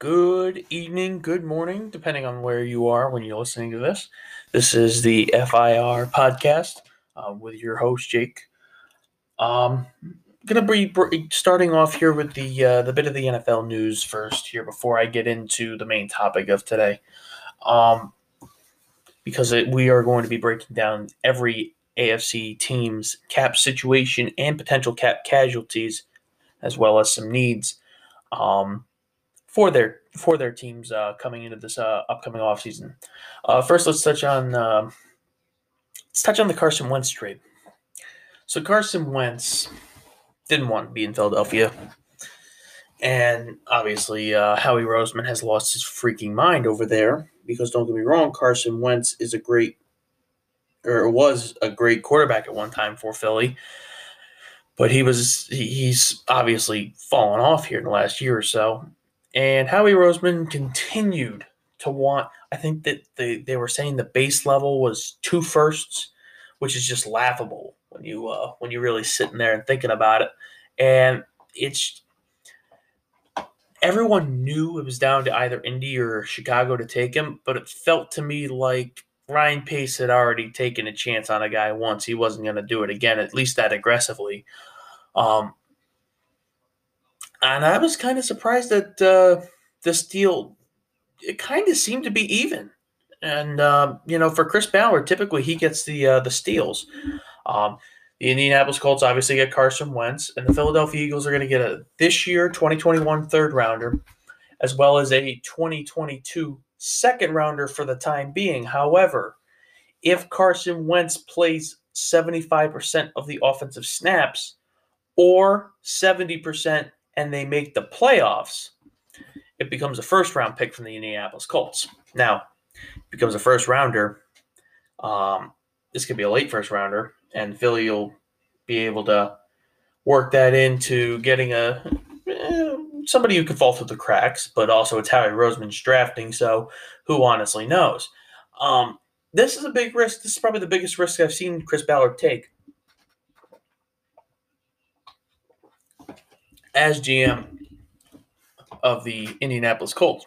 Good evening, good morning, depending on where you are when you're listening to this. This is the FIR podcast uh, with your host Jake. Um, gonna be starting off here with the uh, the bit of the NFL news first here before I get into the main topic of today, um, because it, we are going to be breaking down every AFC team's cap situation and potential cap casualties, as well as some needs. Um, for their for their teams uh, coming into this uh, upcoming offseason. Uh, first, let's touch on uh, let's touch on the Carson Wentz trade. So Carson Wentz didn't want to be in Philadelphia, and obviously uh, Howie Roseman has lost his freaking mind over there. Because don't get me wrong, Carson Wentz is a great or was a great quarterback at one time for Philly. But he was he's obviously fallen off here in the last year or so and Howie Roseman continued to want, I think that they, they were saying the base level was two firsts, which is just laughable when you uh, when you're really sitting there and thinking about it. And it's everyone knew it was down to either Indy or Chicago to take him, but it felt to me like Ryan Pace had already taken a chance on a guy once. He wasn't going to do it again, at least that aggressively. Um, and I was kind of surprised that uh, this deal it kind of seemed to be even. And uh, you know, for Chris Ballard, typically he gets the uh, the steals. Um, the Indianapolis Colts obviously get Carson Wentz, and the Philadelphia Eagles are going to get a this year 2021 third rounder, as well as a 2022 second rounder for the time being. However, if Carson Wentz plays 75% of the offensive snaps or 70% and they make the playoffs, it becomes a first round pick from the Indianapolis Colts. Now, becomes a first rounder. Um, this could be a late first rounder, and Philly will be able to work that into getting a eh, somebody who could fall through the cracks, but also it's Howie Roseman's drafting, so who honestly knows? Um, this is a big risk. This is probably the biggest risk I've seen Chris Ballard take. As GM of the Indianapolis Colts.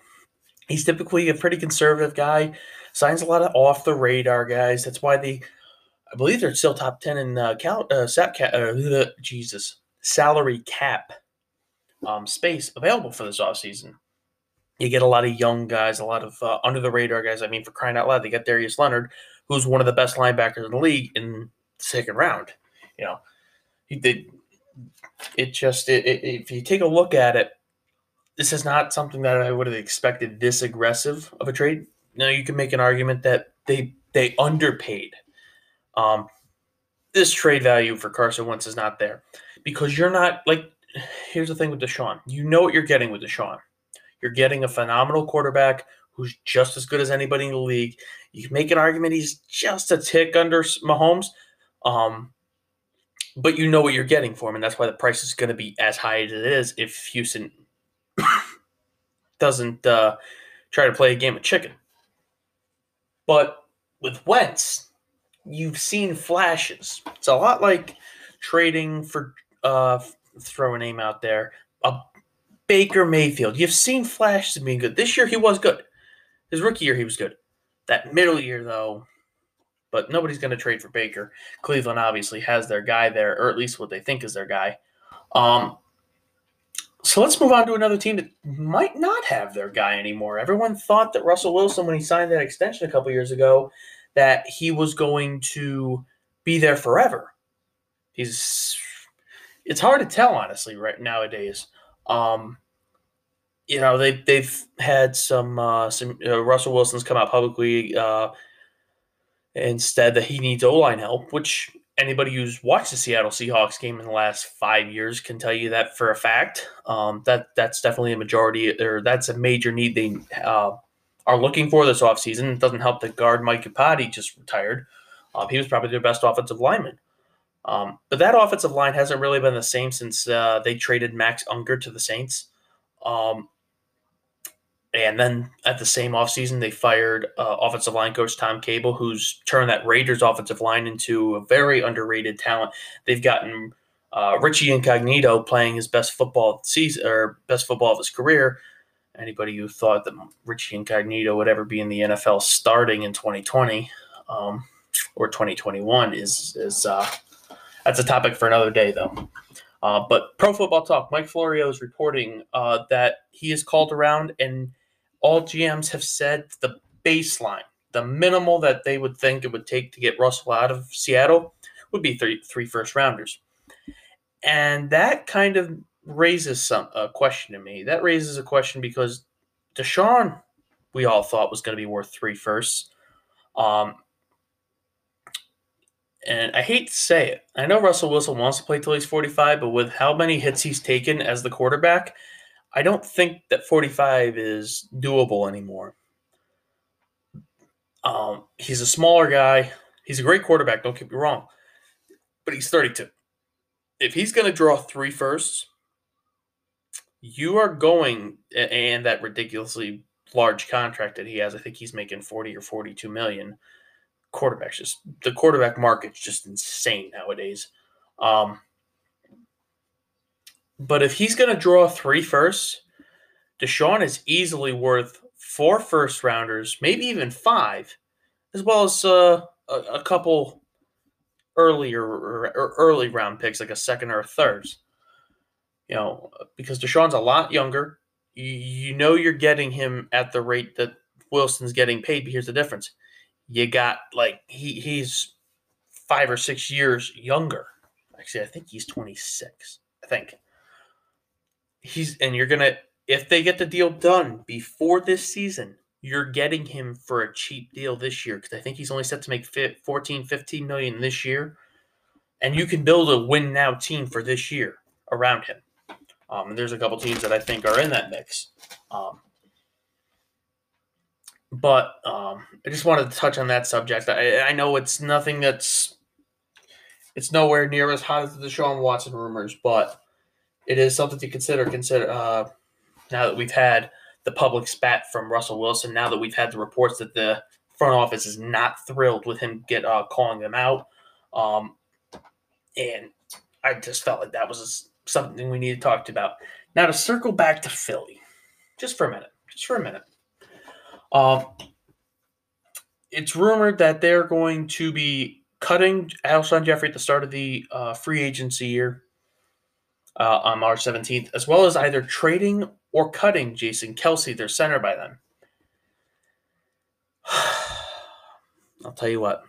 He's typically a pretty conservative guy, signs a lot of off the radar guys. That's why they, I believe they're still top 10 in uh, cal, uh, sap cap, uh, Jesus, salary cap um, space available for this offseason. You get a lot of young guys, a lot of uh, under the radar guys. I mean, for crying out loud, they got Darius Leonard, who's one of the best linebackers in the league in the second round. You know, he did it just it, it, if you take a look at it, this is not something that I would have expected this aggressive of a trade. Now you can make an argument that they they underpaid. Um, this trade value for Carson Wentz is not there because you're not like. Here's the thing with Deshaun. You know what you're getting with Deshaun. You're getting a phenomenal quarterback who's just as good as anybody in the league. You can make an argument he's just a tick under Mahomes. Um, but you know what you're getting for him, and that's why the price is going to be as high as it is if Houston doesn't uh, try to play a game of chicken. But with Wentz, you've seen flashes. It's a lot like trading for uh, throw a name out there, a Baker Mayfield. You've seen flashes of being good. This year he was good. His rookie year he was good. That middle year though, but nobody's going to trade for Baker. Cleveland obviously has their guy there, or at least what they think is their guy. Um, so let's move on to another team that might not have their guy anymore. Everyone thought that Russell Wilson, when he signed that extension a couple years ago, that he was going to be there forever. He's it's hard to tell honestly right nowadays. Um, you know they they've had some uh, some uh, Russell Wilson's come out publicly uh, instead that he needs O line help, which anybody who's watched the Seattle Seahawks game in the last five years can tell you that for a fact. Um, that that's definitely a majority, or that's a major need they uh, are looking for this offseason. It doesn't help that guard Mike Iupati just retired. Um, he was probably their best offensive lineman. Um, but that offensive line hasn't really been the same since uh, they traded Max Unger to the Saints. Um, and then at the same offseason, they fired uh, offensive line coach Tom Cable, who's turned that Raiders offensive line into a very underrated talent. They've gotten uh, Richie Incognito playing his best football season or best football of his career. Anybody who thought that Richie Incognito would ever be in the NFL starting in 2020 um, or 2021 is is uh, that's a topic for another day, though. Uh, but Pro Football Talk, Mike Florio is reporting uh, that he is called around, and all GMs have said the baseline, the minimal that they would think it would take to get Russell out of Seattle, would be three, three first rounders. And that kind of raises some a question to me. That raises a question because Deshaun, we all thought was going to be worth three firsts. Um, and I hate to say it. I know Russell Wilson wants to play till he's 45, but with how many hits he's taken as the quarterback, I don't think that 45 is doable anymore. Um, he's a smaller guy. He's a great quarterback, don't get me wrong, but he's 32. If he's going to draw three firsts, you are going, and that ridiculously large contract that he has, I think he's making 40 or 42 million quarterbacks just the quarterback market's just insane nowadays. Um, but if he's going to draw three firsts, Deshaun is easily worth four first rounders, maybe even five, as well as uh, a, a, couple earlier or, or early round picks, like a second or a third. You know, because Deshaun's a lot younger. You, you know you're getting him at the rate that Wilson's getting paid, but here's the difference you got like he he's five or six years younger. Actually, I think he's 26. I think he's and you're gonna if they get the deal done before this season, you're getting him for a cheap deal this year because I think he's only set to make 14, 15 million this year. And you can build a win now team for this year around him. Um, and there's a couple teams that I think are in that mix. Um, but um, I just wanted to touch on that subject. I, I know it's nothing that's it's nowhere near as hot as the Deshaun Watson rumors, but it is something to consider. Consider uh, now that we've had the public spat from Russell Wilson. Now that we've had the reports that the front office is not thrilled with him get uh, calling them out, um, and I just felt like that was something we need to talk about. Now to circle back to Philly, just for a minute, just for a minute. Um, it's rumored that they're going to be cutting Alshon Jeffery at the start of the uh, free agency year uh, on March 17th, as well as either trading or cutting Jason Kelce, their center, by then. I'll tell you what.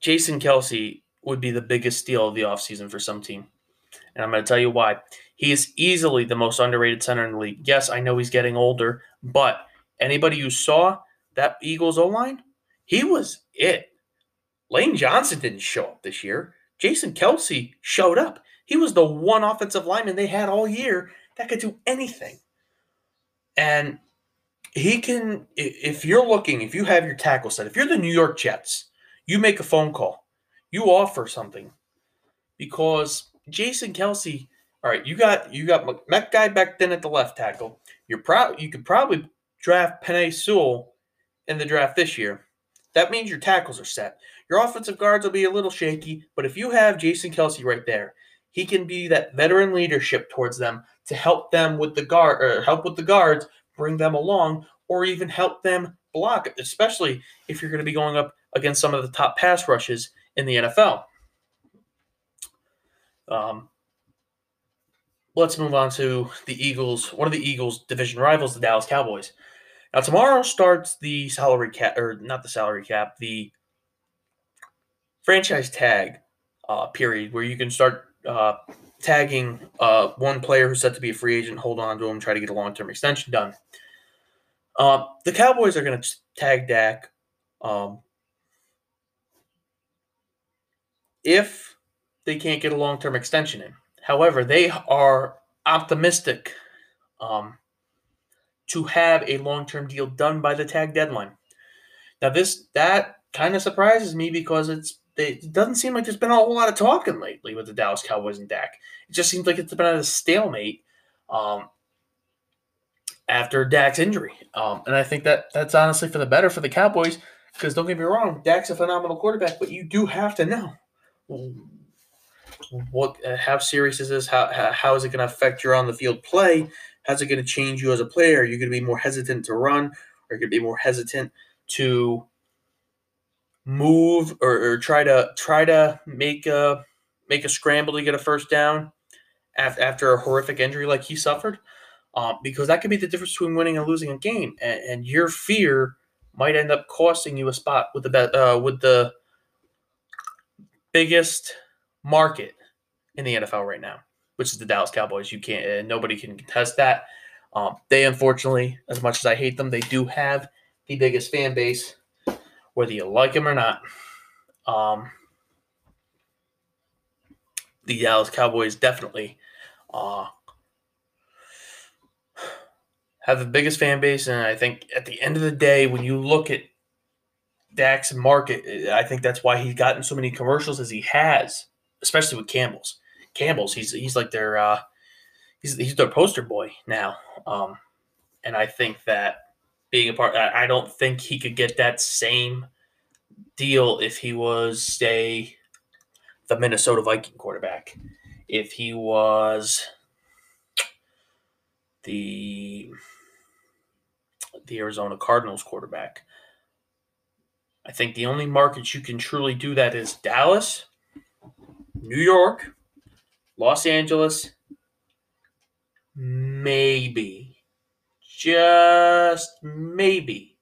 Jason Kelce would be the biggest steal of the offseason for some team. And I'm going to tell you why. He is easily the most underrated center in the league. Yes, I know he's getting older, but Anybody who saw that Eagles O line, he was it. Lane Johnson didn't show up this year. Jason Kelce showed up. He was the one offensive lineman they had all year that could do anything. And he can, if you're looking, if you have your tackle set, if you're the New York Jets, you make a phone call, you offer something because Jason Kelce, all right, you got you got Mekhi Becton at the left tackle. You're proud. You could probably draft Penei Sewell in the draft this year, that means your tackles are set. Your offensive guards will be a little shaky, but if you have Jason Kelce right there, he can be that veteran leadership towards them to help them with the guard or help with the guards, bring them along, or even help them block, especially if you're going to be going up against some of the top pass rushes in the NFL. Um, let's move on to the Eagles, one of the Eagles' division rivals, the Dallas Cowboys. Now tomorrow starts the salary cap, or not the salary cap, the franchise tag uh, period where you can start uh, tagging uh, one player who's set to be a free agent, hold on to him, try to get a long term extension done. Uh, the Cowboys are going to tag Dak um, if they can't get a long term extension in. However, they are optimistic um, to have a long-term deal done by the tag deadline. Now, this that kind of surprises me because it's it doesn't seem like there's been a whole lot of talking lately with the Dallas Cowboys and Dak. It just seems like it's been a stalemate um, after Dak's injury, um, and I think that that's honestly for the better for the Cowboys. Because don't get me wrong, Dak's a phenomenal quarterback, but you do have to know what how serious is this? How how, how is it going to affect your on the field play? How's it going to change you as a player? Are you going to be more hesitant to run? Are you going to be more hesitant to move or, or try to try to make a make a scramble to get a first down after, after a horrific injury like he suffered? Um, because that could be the difference between winning and losing a game, and, and your fear might end up costing you a spot with the uh, with the biggest market in the NFL right now, which is the Dallas Cowboys. You can't, uh, nobody can contest that. Um, they unfortunately, as much as I hate them, they do have the biggest fan base, whether you like him or not. Um, the Dallas Cowboys definitely uh, have the biggest fan base, and I think at the end of the day, when you look at Dak's market, I think that's why he's gotten so many commercials as he has, especially with Campbell's. Campbell's, he's he's like their uh, he's he's their poster boy now, um, and I think that being a part, I don't think he could get that same deal if he was say the Minnesota Viking quarterback, if he was the the Arizona Cardinals quarterback. I think the only markets you can truly do that is Dallas, New York, Los Angeles, maybe, just maybe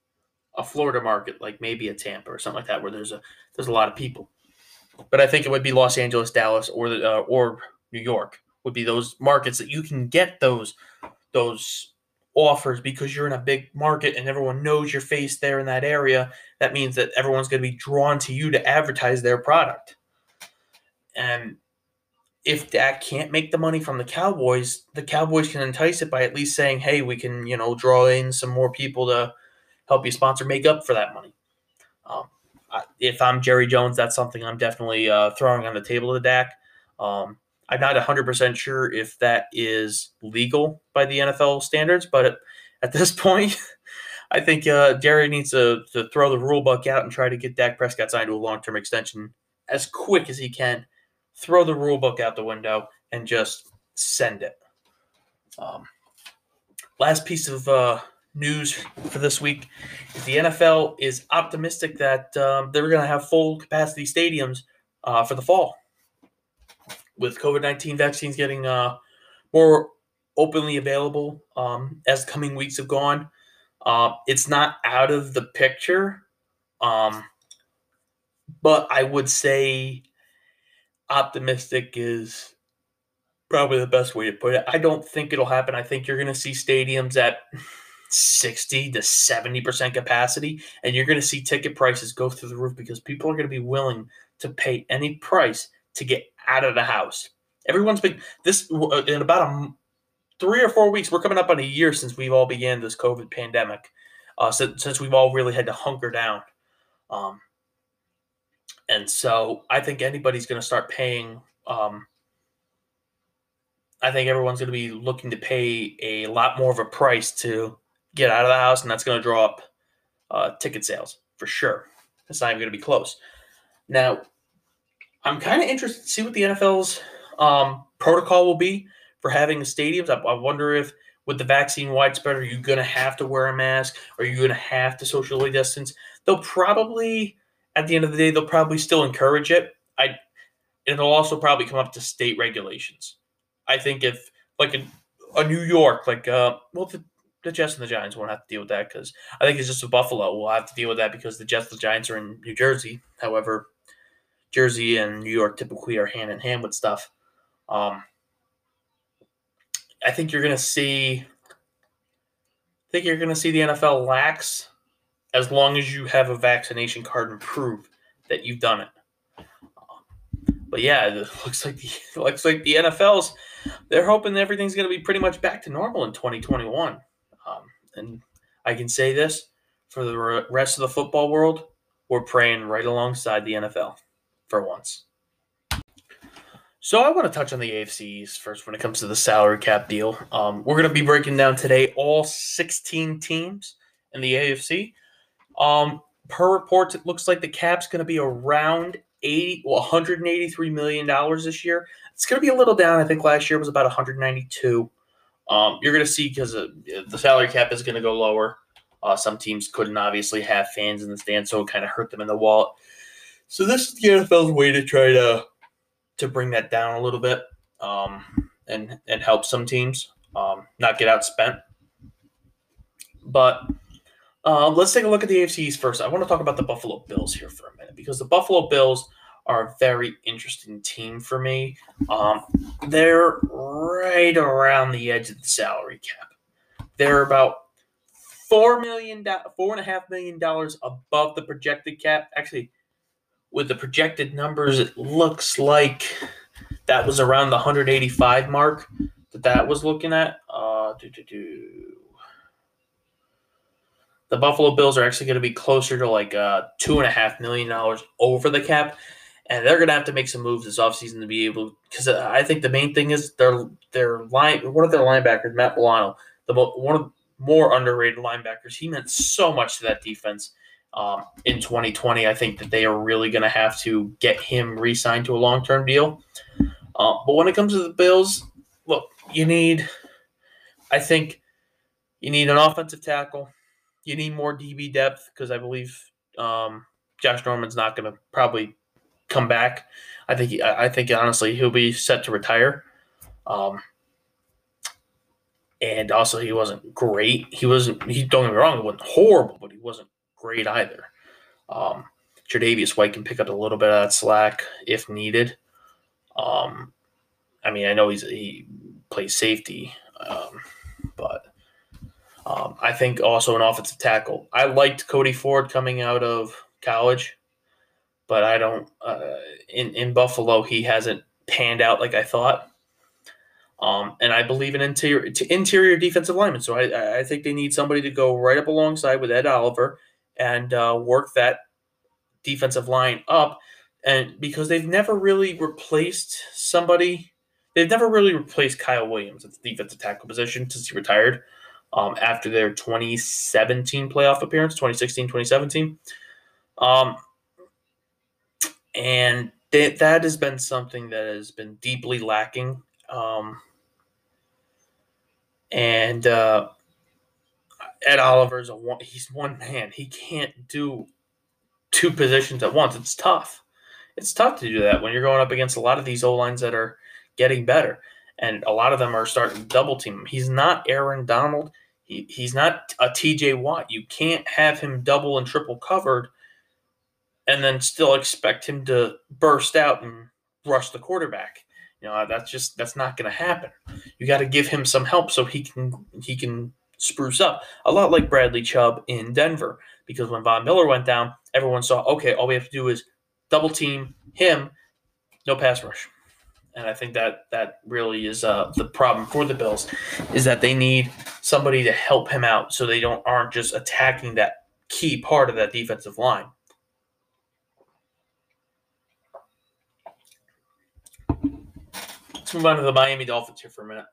a Florida market, like maybe a Tampa or something like that, where there's a there's a lot of people. But I think it would be Los Angeles, Dallas, or the uh, or New York would be those markets that you can get those those offers because you're in a big market and everyone knows your face there in that area. That means that everyone's going to be drawn to you to advertise their product. And if Dak can't make the money from the Cowboys, the Cowboys can entice it by at least saying, "Hey, we can, you know, draw in some more people to help you sponsor, make up for that money." Um, if I'm Jerry Jones, that's something I'm definitely uh, throwing on the table to Dak. Um, I'm not 100% sure if that is legal by the NFL standards, but at, at this point, I think uh, Jerry needs to, to throw the rule book out and try to get Dak Prescott signed to a long term extension as quick as he can. Throw the rule book out the window and just send it. Um, last piece of uh, news for this week the NFL is optimistic that um, they're going to have full capacity stadiums uh, for the fall with COVID 19 vaccines getting uh, more openly available um, as coming weeks have gone. Uh, it's not out of the picture, um, but I would say optimistic is probably the best way to put it. I don't think it'll happen. I think you're going to see stadiums at 60 to 70% capacity, and you're going to see ticket prices go through the roof because people are going to be willing to pay any price to get out of the house. Everyone's been this uh, in about a three or four weeks. We're coming up on a year since we've all began this COVID pandemic. Uh, since, since we've all really had to hunker down, um, and so I think anybody's going to start paying. Um, I think everyone's going to be looking to pay a lot more of a price to get out of the house, and that's going to draw up uh, ticket sales for sure. It's not even going to be close. Now, I'm kind of interested to see what the NFL's um, protocol will be for having the stadiums. I, I wonder if with the vaccine widespread, are you going to have to wear a mask? Are you going to have to socially distance? They'll probably, at the end of the day, they'll probably still encourage it. I, it'll also probably come up to state regulations. I think if like a, a New York, like uh, well, the, the Jets and the Giants won't have to deal with that because I think it's just a Buffalo will have to deal with that because the Jets and the Giants are in New Jersey. However, Jersey and New York typically are hand in hand with stuff. Um, I think you're to see. I think you're going to see the NFL lax as long as you have a vaccination card and prove that you've done it. But yeah, it looks like the looks like the NFL's they're hoping everything's going to be pretty much back to normal in 2021. Um, and I can say this for the rest of the football world, we're praying right alongside the NFL for once. So I want to touch on the AFCs first when it comes to the salary cap deal. Um, we're going to be breaking down today all 16 teams in the AFC. Um, per reports, it looks like the cap's going to be around 80, well, 183 million dollars this year. It's going to be a little down. I think last year was about 192. Um, you're going to see because the salary cap is going to go lower. Uh, some teams couldn't obviously have fans in the stands, so it kind of hurt them in the wallet. So this is the NFL's way to try to to bring that down a little bit um, and and help some teams um, not get outspent. But uh, let's take a look at the AFCs first. I want to talk about the Buffalo Bills here for a minute because the Buffalo Bills are a very interesting team for me. Um, they're right around the edge of the salary cap. They're about four million, four and a half million dollars above the projected cap. Actually, with the projected numbers, it looks like that was around the 185 mark that that was looking at. Uh, The Buffalo Bills are actually going to be closer to like uh, two and a half million dollars over the cap and they're going to have to make some moves this offseason to be able because I think the main thing is their their line one of their linebackers Matt Milano the one of more underrated linebackers he meant so much to that defense um, in 2020 I think that they are really going to have to get him re-signed to a long term deal. Uh, but when it comes to the Bills look you need I think you need an offensive tackle you need more DB depth because I believe um, Josh Norman's not going to probably come back. I think he, I think honestly he'll be set to retire. Um, and also he wasn't great. He wasn't. He don't get me wrong. He wasn't horrible, but he wasn't great either. Um, Tre'Davious White can pick up a little bit of that slack if needed. Um, I mean, I know he's he plays safety, um, but um, I think also an offensive tackle. I liked Cody Ford coming out of college but I don't. Uh, in in Buffalo, he hasn't panned out like I thought. Um, and I believe in interior interior defensive linemen. So I I think they need somebody to go right up alongside with Ed Oliver and uh, work that defensive line up. And because they've never really replaced somebody, they've never really replaced Kyle Williams at the defensive tackle position since he retired um, after their 2017 playoff appearance, 2016, 2017. Um, and that that has been something that has been deeply lacking. Um, and uh, Ed Oliver's a one, he's one man. He can't do two positions at once. It's tough. It's tough to do that when you're going up against a lot of these O lines that are getting better, and a lot of them are starting to double team him. He's not Aaron Donald. He, he's not a TJ Watt. You can't have him double and triple covered and then still expect him to burst out and rush the quarterback. You know, that's just that's not going to happen. You got to give him some help so he can he can spruce up. A lot like Bradley Chubb in Denver because when Von Miller went down, everyone saw, okay, all we have to do is double team him, no pass rush. And I think that that really is uh, the problem for the Bills is that they need somebody to help him out so they don't aren't just attacking that key part of that defensive line. Let's move on to the Miami Dolphins here for a minute.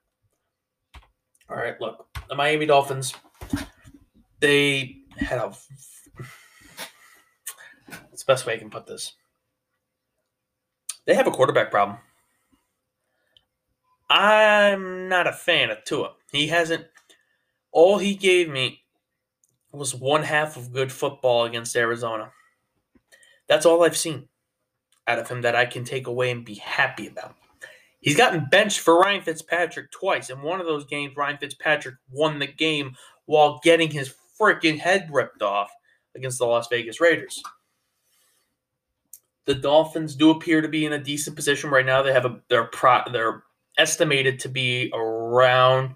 All right, look, the Miami Dolphins, they had a. It's the best way I can put this. They have a quarterback problem. I'm not a fan of Tua. He hasn't. All he gave me was one half of good football against Arizona. That's all I've seen out of him that I can take away and be happy about. He's gotten benched for Ryan Fitzpatrick twice. In one of those games, Ryan Fitzpatrick won the game while getting his freaking head ripped off against the Las Vegas Raiders. The Dolphins do appear to be in a decent position right now. They have a they're pro, they're estimated to be around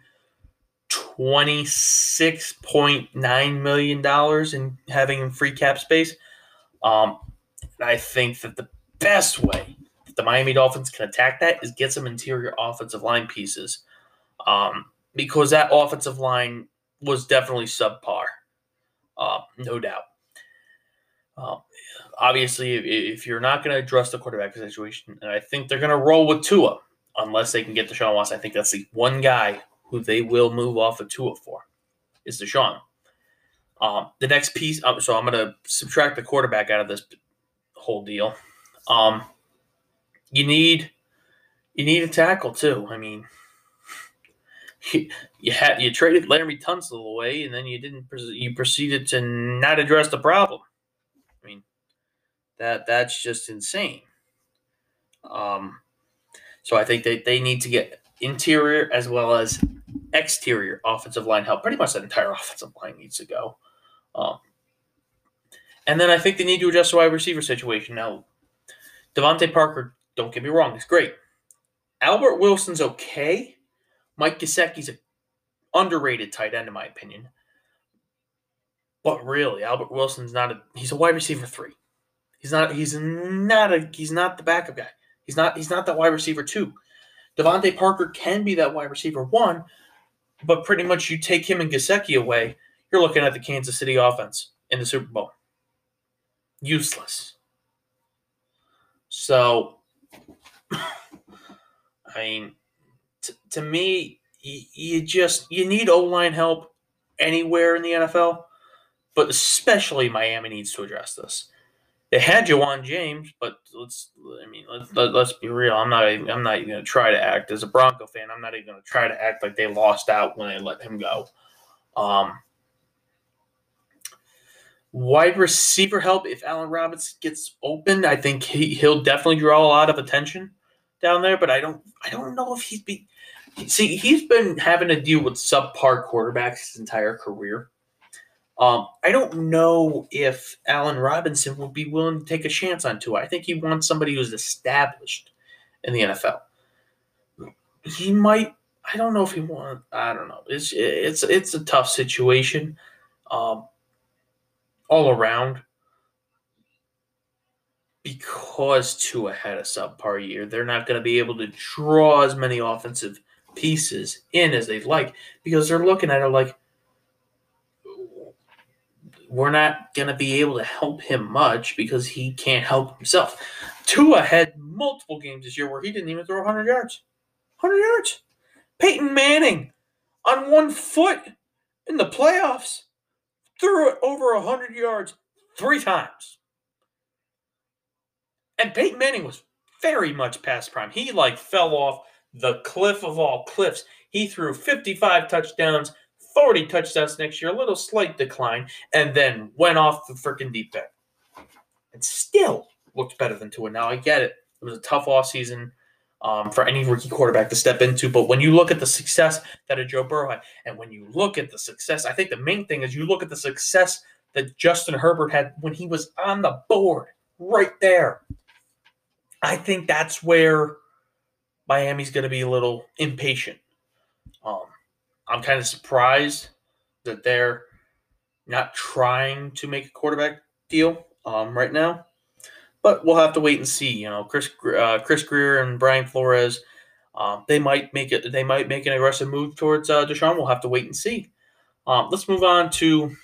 twenty six point nine million dollars in having free cap space. Um, I think that the best way that the Miami Dolphins can attack that is get some interior offensive line pieces. Um, because that offensive line was definitely subpar, uh, no doubt. Um, obviously, if, if, you're not going to address the quarterback situation, and I think they're going to roll with Tua unless they can get Deshaun Watson. I think that's the one guy who they will move off of Tua for is Deshaun. Um, the next piece, um, so I'm going to subtract the quarterback out of this whole deal. Um, you need you need a tackle too. I mean, you, you had you traded Laremy Tunsil away, and then you didn't. You proceeded to not address the problem. I mean, that that's just insane. Um, so I think they, they need to get interior as well as exterior offensive line help. Pretty much that entire offensive line needs to go. Um, and then I think they need to adjust the wide receiver situation. Now, DeVante Parker, don't get me wrong, he's great. Albert Wilson's okay. Mike Gesicki's an underrated tight end, in my opinion. But really, Albert Wilson's not a he's a wide receiver three. He's not he's not a he's not the backup guy. He's not he's not that wide receiver two. DeVante Parker can be that wide receiver one, but pretty much you take him and Gesicki away, you're looking at the Kansas City offense in the Super Bowl. Useless. So, I mean, t- to me, you, you just you need O line help anywhere in the NFL, but especially Miami needs to address this. They had Ja'Wuan James, but let's I mean let's let, let us be real. I'm not I'm not even gonna try to act as a Bronco fan. I'm not even gonna try to act like they lost out when they let him go. Um, wide receiver help if Allen Robinson gets open, I think he, he'll definitely draw a lot of attention down there. But I don't I don't know if he's be see he's been having to deal with subpar quarterbacks his entire career. Um, I don't know if Allen Robinson would be willing to take a chance on Tua. I think he wants somebody who's established in the NFL. He might. I don't know if he wants. I don't know. It's it's it's a tough situation, um, all around. Because Tua had a subpar year, they're not going to be able to draw as many offensive pieces in as they'd like because they're looking at it like we're not going to be able to help him much because he can't help himself. Tua had multiple games this year where he didn't even throw 100 yards. 100 yards. Peyton Manning on one foot in the playoffs threw it over 100 yards three times. And Peyton Manning was very much past prime. He like fell off the cliff of all cliffs. He threw 55 touchdowns, 40 touchdowns next year, a little slight decline, and then went off the freaking deep end. And still looked better than Tua. Now I get it. It was a tough offseason um, for any rookie quarterback to step into. But when you look at the success that a Joe Burrow had, and when you look at the success, I think the main thing is you look at the success that Justin Herbert had when he was on the board right there. I think that's where Miami's going to be a little impatient. Um, I'm kind of surprised that they're not trying to make a quarterback deal um, right now. But we'll have to wait and see. You know, Chris uh, Chris Grier and Brian Flores, um, they might make it. They might make an aggressive move towards uh, Deshaun. We'll have to wait and see. Um, let's move on to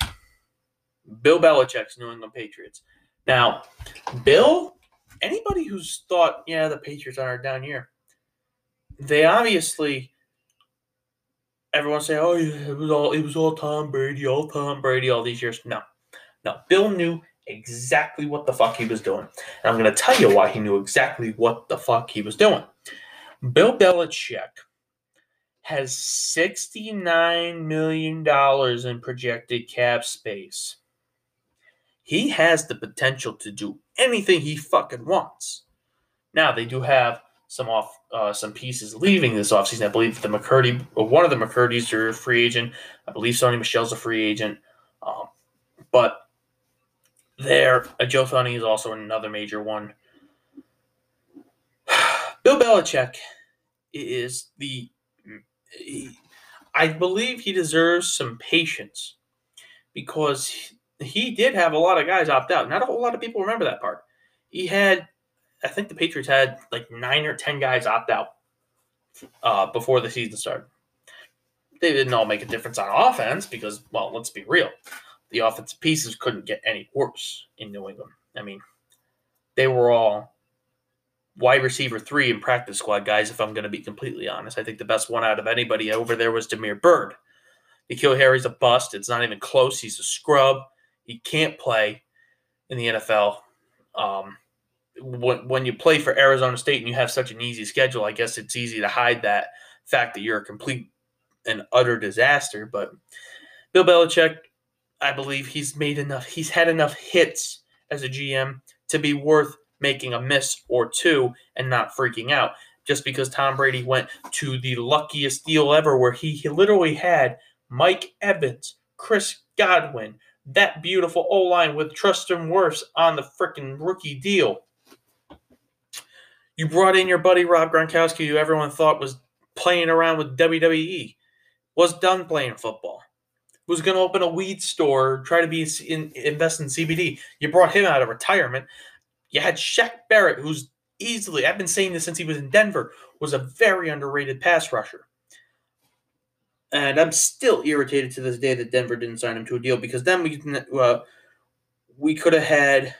Bill Belichick's New England Patriots. Now, Bill, anybody who's thought, yeah, the Patriots are down here, they obviously everyone say, "Oh, it was all it was all Tom Brady, all Tom Brady, all these years." No, no. Bill knew exactly what the fuck he was doing, and I'm to tell you why he knew exactly what the fuck he was doing. Bill Belichick has sixty-nine million dollars in projected cap space. He has the potential to do anything he fucking wants. Now they do have some off uh, some pieces leaving this offseason. I believe the McCourty, one of the McCourty's are a free agent. I believe Sony Michel's a free agent. Um, but there, uh, Joe Thuney is also another major one. Bill Belichick is the. He, I believe he deserves some patience because he, he did have a lot of guys opt out. Not a whole lot of people remember that part. He had I think the Patriots had like nine or ten guys opt out uh, before the season started. They didn't all make a difference on offense because, well, let's be real, the offensive pieces couldn't get any worse in New England. I mean, they were all wide receiver three and practice squad guys. If I'm going to be completely honest, I think the best one out of anybody over there was Damiere Byrd. N'Keal Harry's a bust. It's not even close. He's a scrub. He can't play in the NFL. Um, when when you play for Arizona State and you have such an easy schedule, I guess it's easy to hide that fact that you're a complete and utter disaster. But Bill Belichick, I believe he's made enough. He's had enough hits as a GM to be worth making a miss or two and not freaking out. Just because Tom Brady went to the luckiest deal ever, where he, he literally had Mike Evans, Chris Godwin, that beautiful O line with Tristan Wirfs on the freaking rookie deal. You brought in your buddy Rob Gronkowski, who everyone thought was playing around with WWE, was done playing football, was going to open a weed store, try to be in, invest in CBD. You brought him out of retirement. You had Shaq Barrett, who's easily, I've been saying this since he was in Denver, was a very underrated pass rusher. And I'm still irritated to this day that Denver didn't sign him to a deal because then we uh, we could have had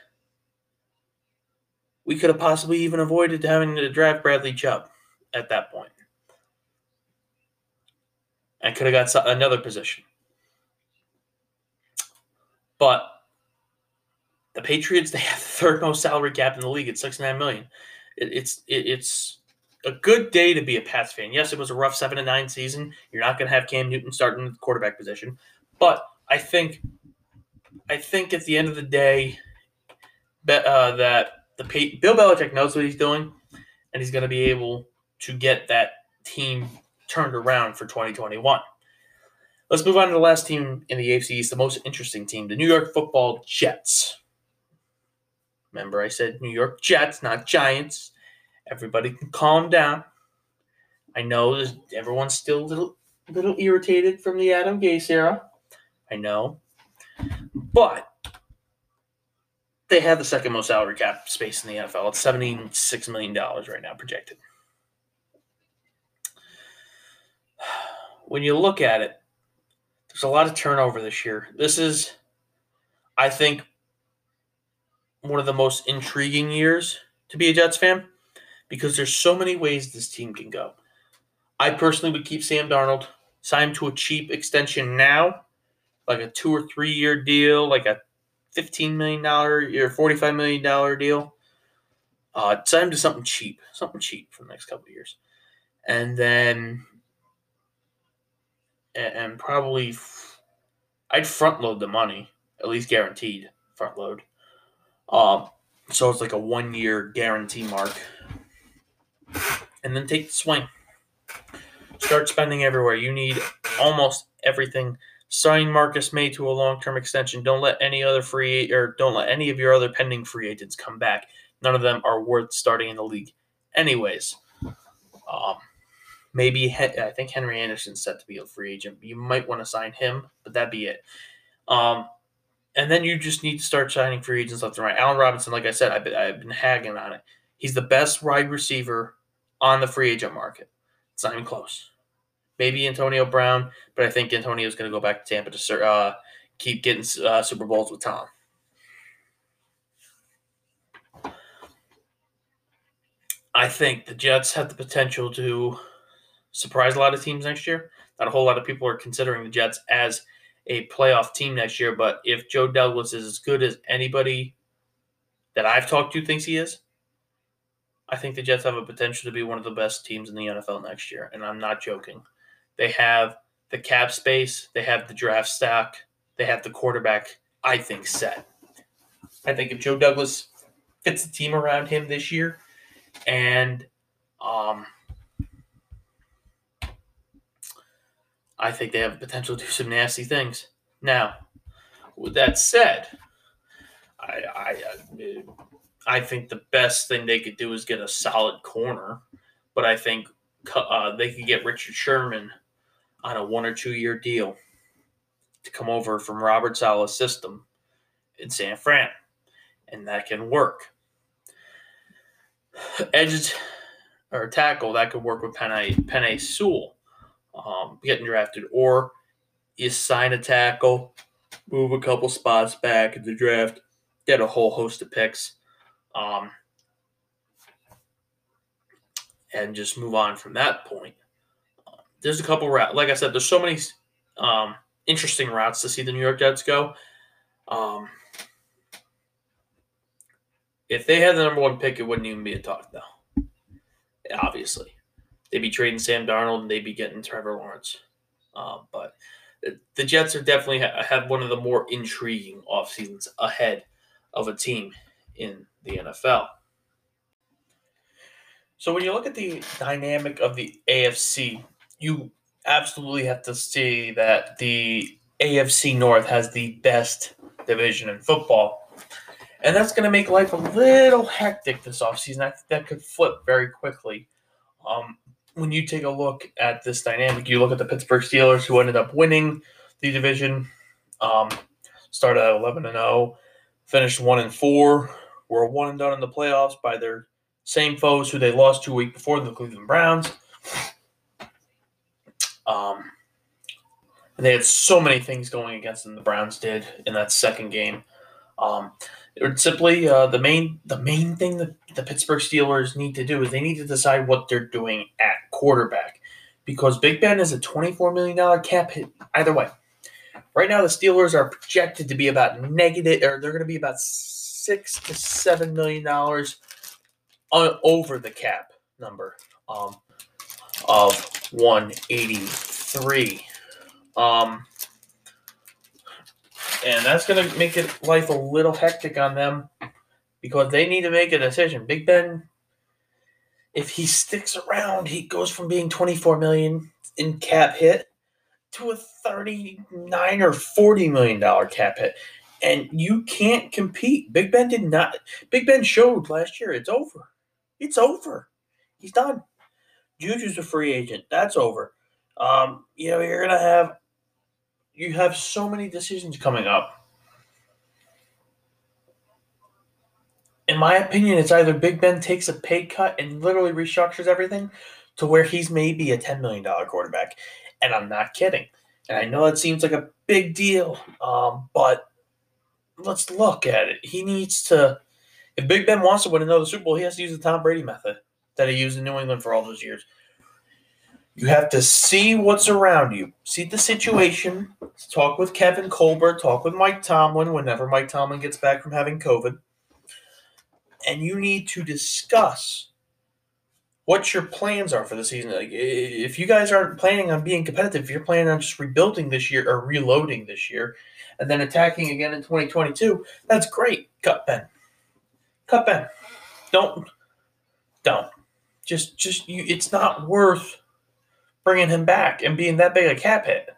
we could have possibly even avoided having to draft Bradley Chubb at that point. I could have got another position. But the Patriots, they have the third most salary cap in the league at six nine million. It, it's it, it's a good day to be a Pats fan. Yes, it was a rough seven and nine season. You're not going to have Cam Newton starting the quarterback position, but I think I think at the end of the day, uh, that the Bill Belichick knows what he's doing, and he's going to be able to get that team turned around for 2021. Let's move on to the last team in the AFC East, the most interesting team, the New York Football Jets. Remember, I said New York Jets, not Giants. Everybody can calm down. I know everyone's still a little, little irritated from the Adam Gase era. I know. But they have the second most salary cap space in the NFL. It's $76 million right now projected. When you look at it, there's a lot of turnover this year. This is, I think, one of the most intriguing years to be a Jets fan because there's so many ways this team can go. I personally would keep Sam Darnold, sign him to a cheap extension now, like a two or three year deal, like a $15 million or $45 million deal. Uh, sign him to something cheap, something cheap for the next couple years. And then, and probably, I'd front load the money, at least guaranteed front load. Um, so it's like a one year guarantee mark. And then take the swing. Start spending everywhere. You need almost everything. Sign Marcus Maye to a long term extension. Don't let any other free or don't let any of your other pending free agents come back. None of them are worth starting in the league. Anyways, um, maybe I think Henry Anderson's set to be a free agent. You might want to sign him, but that'd be it. Um, and then you just need to start signing free agents left and right. Allen Robinson, like I said, I've been, I've been hagging on it. He's the best wide receiver on the free agent market. It's not even close. Maybe Antonio Brown, but I think Antonio's going to go back to Tampa to uh, keep getting uh, Super Bowls with Tom. I think the Jets have the potential to surprise a lot of teams next year. Not a whole lot of people are considering the Jets as a playoff team next year. But if Joe Douglas is as good as anybody that I've talked to thinks he is, I think the Jets have a potential to be one of the best teams in the NFL next year. And I'm not joking. They have the cap space, they have the draft stock, they have the quarterback, I think, set. I think if Joe Douglas fits the team around him this year and um, I think they have the potential to do some nasty things. Now, with that said, I, I, I think the best thing they could do is get a solid corner, but I think uh, they could get Richard Sherman on a one or two year deal to come over from Robert Saleh's system in San Fran, and that can work. Edge or tackle that could work with Penei Penei Sewell um, getting drafted, or you sign a tackle, move a couple spots back in the draft, get a whole host of picks, um, and just move on from that point. There's a couple routes. Like I said, there's so many um, interesting routes to see the New York Jets go. Um, if they had the number one pick, it wouldn't even be a talk, though. Obviously they'd be trading Sam Darnold and they'd be getting Trevor Lawrence. Um, but the Jets are definitely ha- have one of the more intriguing off seasons ahead of a team in the NFL. So when you look at the dynamic of the AFC, you absolutely have to see that the AFC North has the best division in football. And that's going to make life a little hectic this offseason. I think that could flip very quickly. Um, when you take a look at this dynamic, you look at the Pittsburgh Steelers, who ended up winning the division, um, started at 11 and 0, finished 1 and 4, were 1 and done in the playoffs by their same foes who they lost two weeks before, the Cleveland Browns. Um, they had so many things going against them. The Browns did in that second game. Um, simply uh, the main the main thing that the Pittsburgh Steelers need to do is they need to decide what they're doing at quarterback because Big Ben is a twenty four million dollar cap hit either way. Right now, the Steelers are projected to be about negative, or they're going to be about six to seven million dollars over the cap number um, of one eighty three. Um, and that's going to make it life a little hectic on them because they need to make a decision. Big Ben, if he sticks around, he goes from being 24 million in cap hit to a 39 or 40 million dollar cap hit. And you can't compete. Big Ben did not. Big Ben showed last year it's over. It's over. He's done. Juju's a free agent. That's over. Um, you know, you're gonna have you have so many decisions coming up. In my opinion, it's either Big Ben takes a pay cut and literally restructures everything to where he's maybe a $10 million quarterback. And I'm not kidding. And I know that seems like a big deal, um, but let's look at it. He needs to, if Big Ben wants to win another Super Bowl, he has to use the Tom Brady method that he used in New England for all those years. You have to see what's around you, see the situation, talk with Kevin Colbert, talk with Mike Tomlin whenever Mike Tomlin gets back from having COVID. And you need to discuss what your plans are for the season. Like, if you guys aren't planning on being competitive, if you're planning on just rebuilding this year or reloading this year and then attacking again in 2022, that's great. Cut Ben. Cut Ben. Don't. Don't. Just, just, you, it's not worth bringing him back and being that big a cap hit.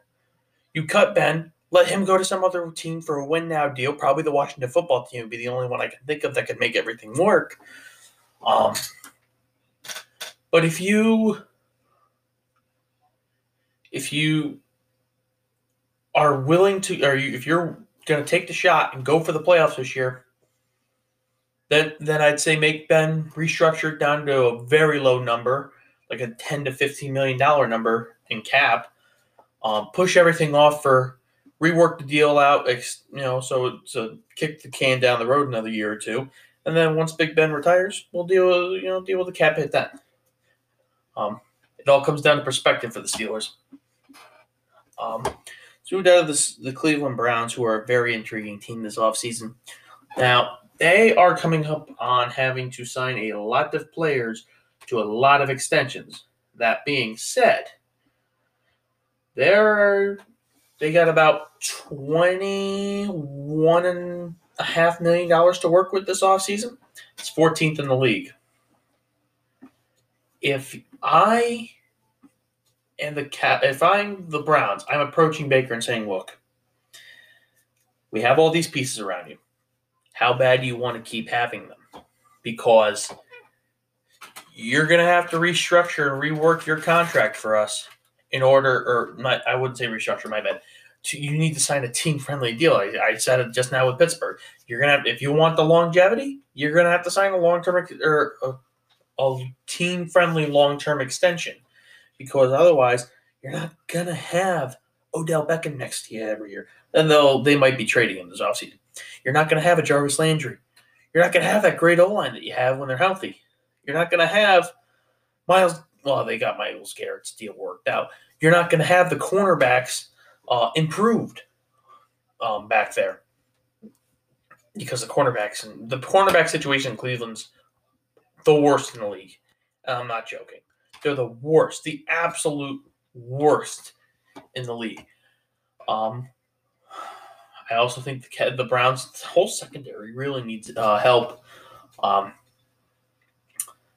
You cut Ben, let him go to some other team for a win now deal. Probably the Washington football team would be the only one I can think of that could make everything work. Um, but if you if you are willing to, or you, if you're going to take the shot and go for the playoffs this year, then then I'd say make Ben restructured down to a very low number like a 10 to 15 million dollar number in cap. Um, push everything off for rework the deal out, you know, so to kick the can down the road another year or two, and then once Big Ben retires, we'll deal with you know deal with the cap hit then. Um, it all comes down to perspective for the Steelers. Um, so down to the, the Cleveland Browns, who are a very intriguing team this offseason. Now, they are coming up on having to sign a lot of players to a lot of extensions. That being said, there they got about twenty-one and a half million dollars to work with this offseason. It's 14th in the league. If I and the cat if I'm the Browns, I'm approaching Baker and saying, look, we have all these pieces around you. How bad do you want to keep having them? Because you're going to have to restructure and rework your contract for us in order, or not, I wouldn't say restructure, my bad. To, you need to sign a team friendly deal. I, I, said it just now with Pittsburgh. You're going to have, if you want the longevity, you're going to have to sign a long term or a, a team friendly long term extension because otherwise you're not going to have Odell Beckham next year every year. And though they might be trading him this offseason, you're not going to have a Jarvis Landry. You're not going to have that great O line that you have when they're healthy. You're not going to have Myles. Well, they got Myles Garrett's deal worked out. You're not going to have the cornerbacks uh, improved um, back there because the cornerbacks and the cornerback situation in Cleveland's the worst in the league. I'm not joking. They're the worst, the absolute worst in the league. Um, I also think the the Browns' whole secondary really needs uh, help. Um,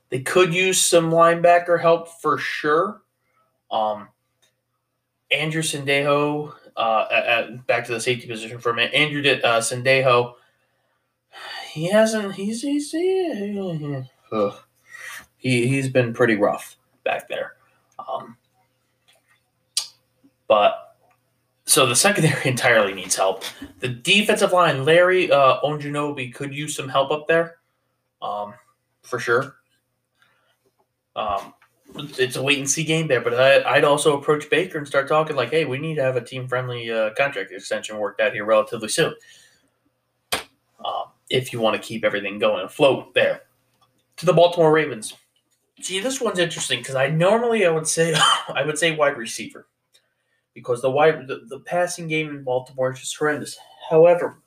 they could use some linebacker help for sure. Um, Andrew Sendejo, uh, at, at, back to the safety position for a minute. Andrew did, uh, Sendejo, he hasn't. He's he's he, he he's been pretty rough back there. Um, but so the secondary entirely needs help. The defensive line, Larry uh, Ogunjobi, could use some help up there, um, for sure. Um, it's a wait and see game there, but I, would also approach Baker and start talking like, "Hey, we need to have a team friendly uh, contract extension worked out here relatively soon." Um, if you want to keep everything going afloat there. To the Baltimore Ravens. See, this one's interesting because I normally I would say I would say wide receiver because the wide the, the passing game in Baltimore is just horrendous. However,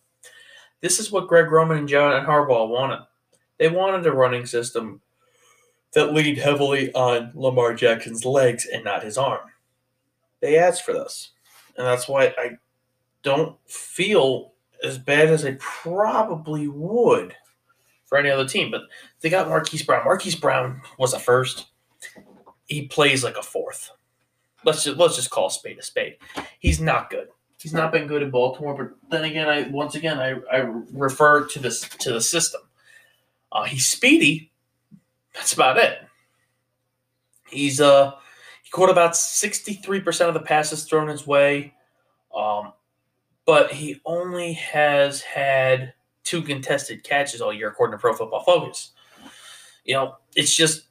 this is what Greg Roman and John Harbaugh wanted. They wanted a running system that leaned heavily on Lamar Jackson's legs and not his arm. They asked for this. And that's why I don't feel as bad as I probably would for any other team. But they got Marquise Brown. Marquise Brown was a first. He plays like a fourth. Let's just let's just call a spade a spade. He's not good. He's not been good in Baltimore, but then again, I once again I, I refer to this to the system. Uh, he's speedy, that's about it. He's uh he caught about 63% of the passes thrown his way. Um, but he only has had two contested catches all year, according to Pro Football Focus. You know, it's just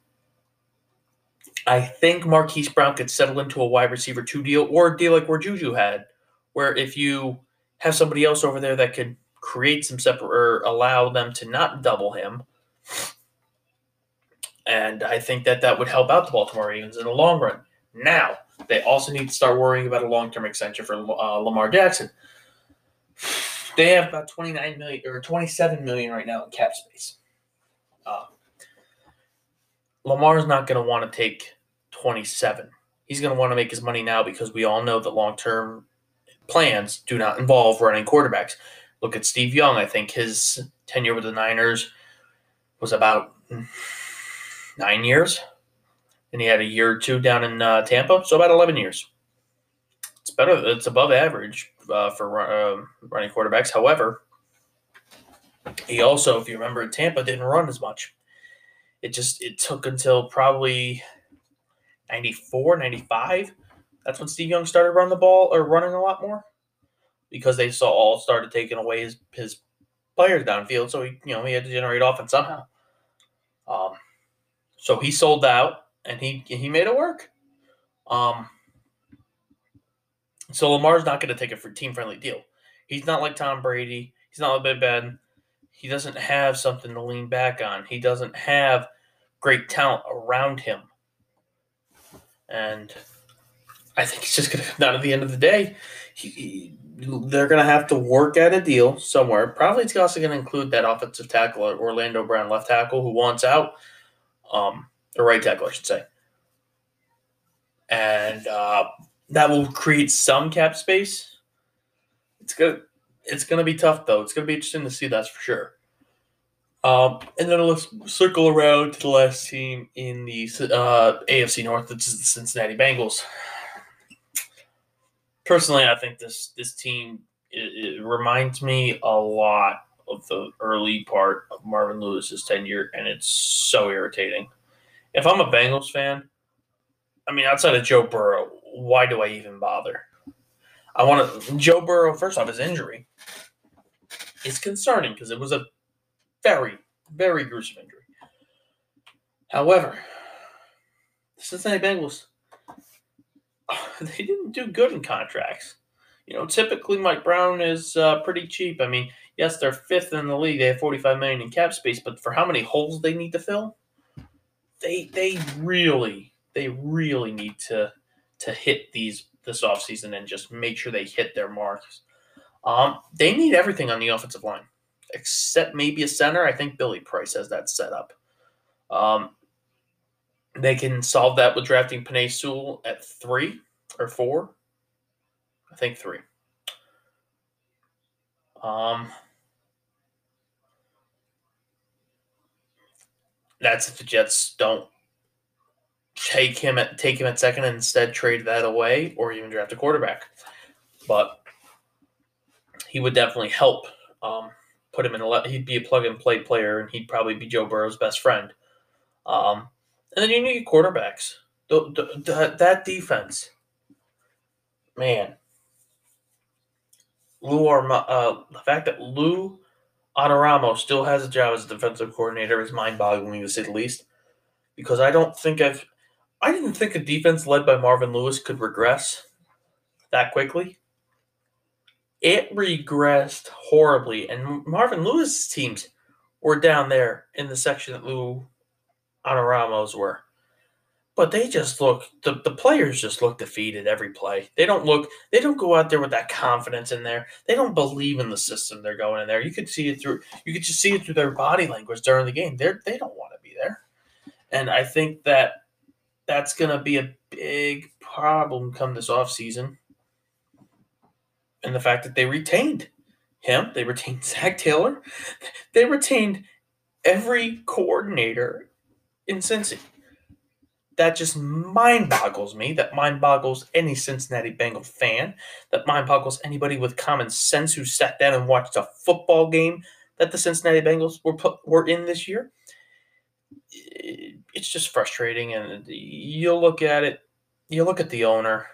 I think Marquise Brown could settle into a wide receiver two deal or a deal like where Juju had, where if you have somebody else over there that could create some separate or allow them to not double him, and I think that that would help out the Baltimore Ravens in the long run. Now, they also need to start worrying about a long term extension for uh, Lamar Jackson. They have about 29 million or 27 million right now in cap space. Uh, Lamar's not going to want to take 27. He's going to want to make his money now because we all know that long term plans do not involve running quarterbacks. Look at Steve Young. I think his tenure with the Niners was about nine years, and he had a year or two down in uh, Tampa, so about eleven years. It's better. It's above average uh, for uh, running quarterbacks. However, he also, if you remember, Tampa didn't run as much. It just it took until probably 94, 95. That's when Steve Young started running the ball or running a lot more because they saw all started taking away his his players downfield. So he you know he had to generate offense somehow. Um, so he sold out and he he made it work. Um, so Lamar's not going to take a team friendly deal. He's not like Tom Brady. He's not like Big Ben. He doesn't have something to lean back on. He doesn't have great talent around him. And I think it's just going to come down to the end of the day. He, he, they're going to have to work at a deal somewhere. Probably it's also going to include that offensive tackle, Orlando Brown, left tackle, who wants out um, right tackle, I should say. And uh, that will create some cap space. It's gonna it's gonna be tough though. It's gonna be interesting to see that's for sure. Um, and then let's circle around to the last team in the uh, AFC North, which is the Cincinnati Bengals. Personally, I think this this team it, it reminds me a lot of the early part of Marvin Lewis's tenure, and it's so irritating. If I'm a Bengals fan, I mean, outside of Joe Burrow, why do I even bother? I want to. Joe Burrow, first off, his injury is concerning because it was a very, very gruesome injury. However, the Cincinnati Bengals, they didn't do good in contracts. You know, typically Mike Brown is uh, pretty cheap. I mean, yes, they're fifth in the league. They have 45 million in cap space, but for how many holes they need to fill, they they really they really need to to hit these this offseason and just make sure they hit their marks. Um, they need everything on the offensive line, except maybe a center. I think Billy Price has that set up. Um, they can solve that with drafting Penei Sewell at three or four. I think three. Um, that's if the Jets don't take him at take him at second and instead trade that away or even draft a quarterback. But he would definitely help um, put him in a he'd be a plug and play player and he'd probably be Joe Burrow's best friend. Um, and then you need quarterbacks. The, the, the, that defense, man. Lou Arma, uh, the fact that Lou Anarumo still has a job as a defensive coordinator is mind-boggling to say the least. Because I don't think I've, I didn't think a defense led by Marvin Lewis could regress that quickly. It regressed horribly, and Marvin Lewis' teams were down there in the section that Lou Anarumo's were. But they just look the, the players just look defeated every play. They don't look they don't go out there with that confidence in there. They don't believe in the system they're going in there. You could see it through you could just see it through their body language during the game. They're they don't want to be there. And I think that that's gonna be a big problem come this off season. And the fact that they retained him, they retained Zac Taylor, they retained every coordinator in Cincy. That just mind boggles me. That mind boggles any Cincinnati Bengal fan. That mind boggles anybody with common sense who sat down and watched a football game that the Cincinnati Bengals were put, were in this year. It's just frustrating, and you look at it. You look at the owner.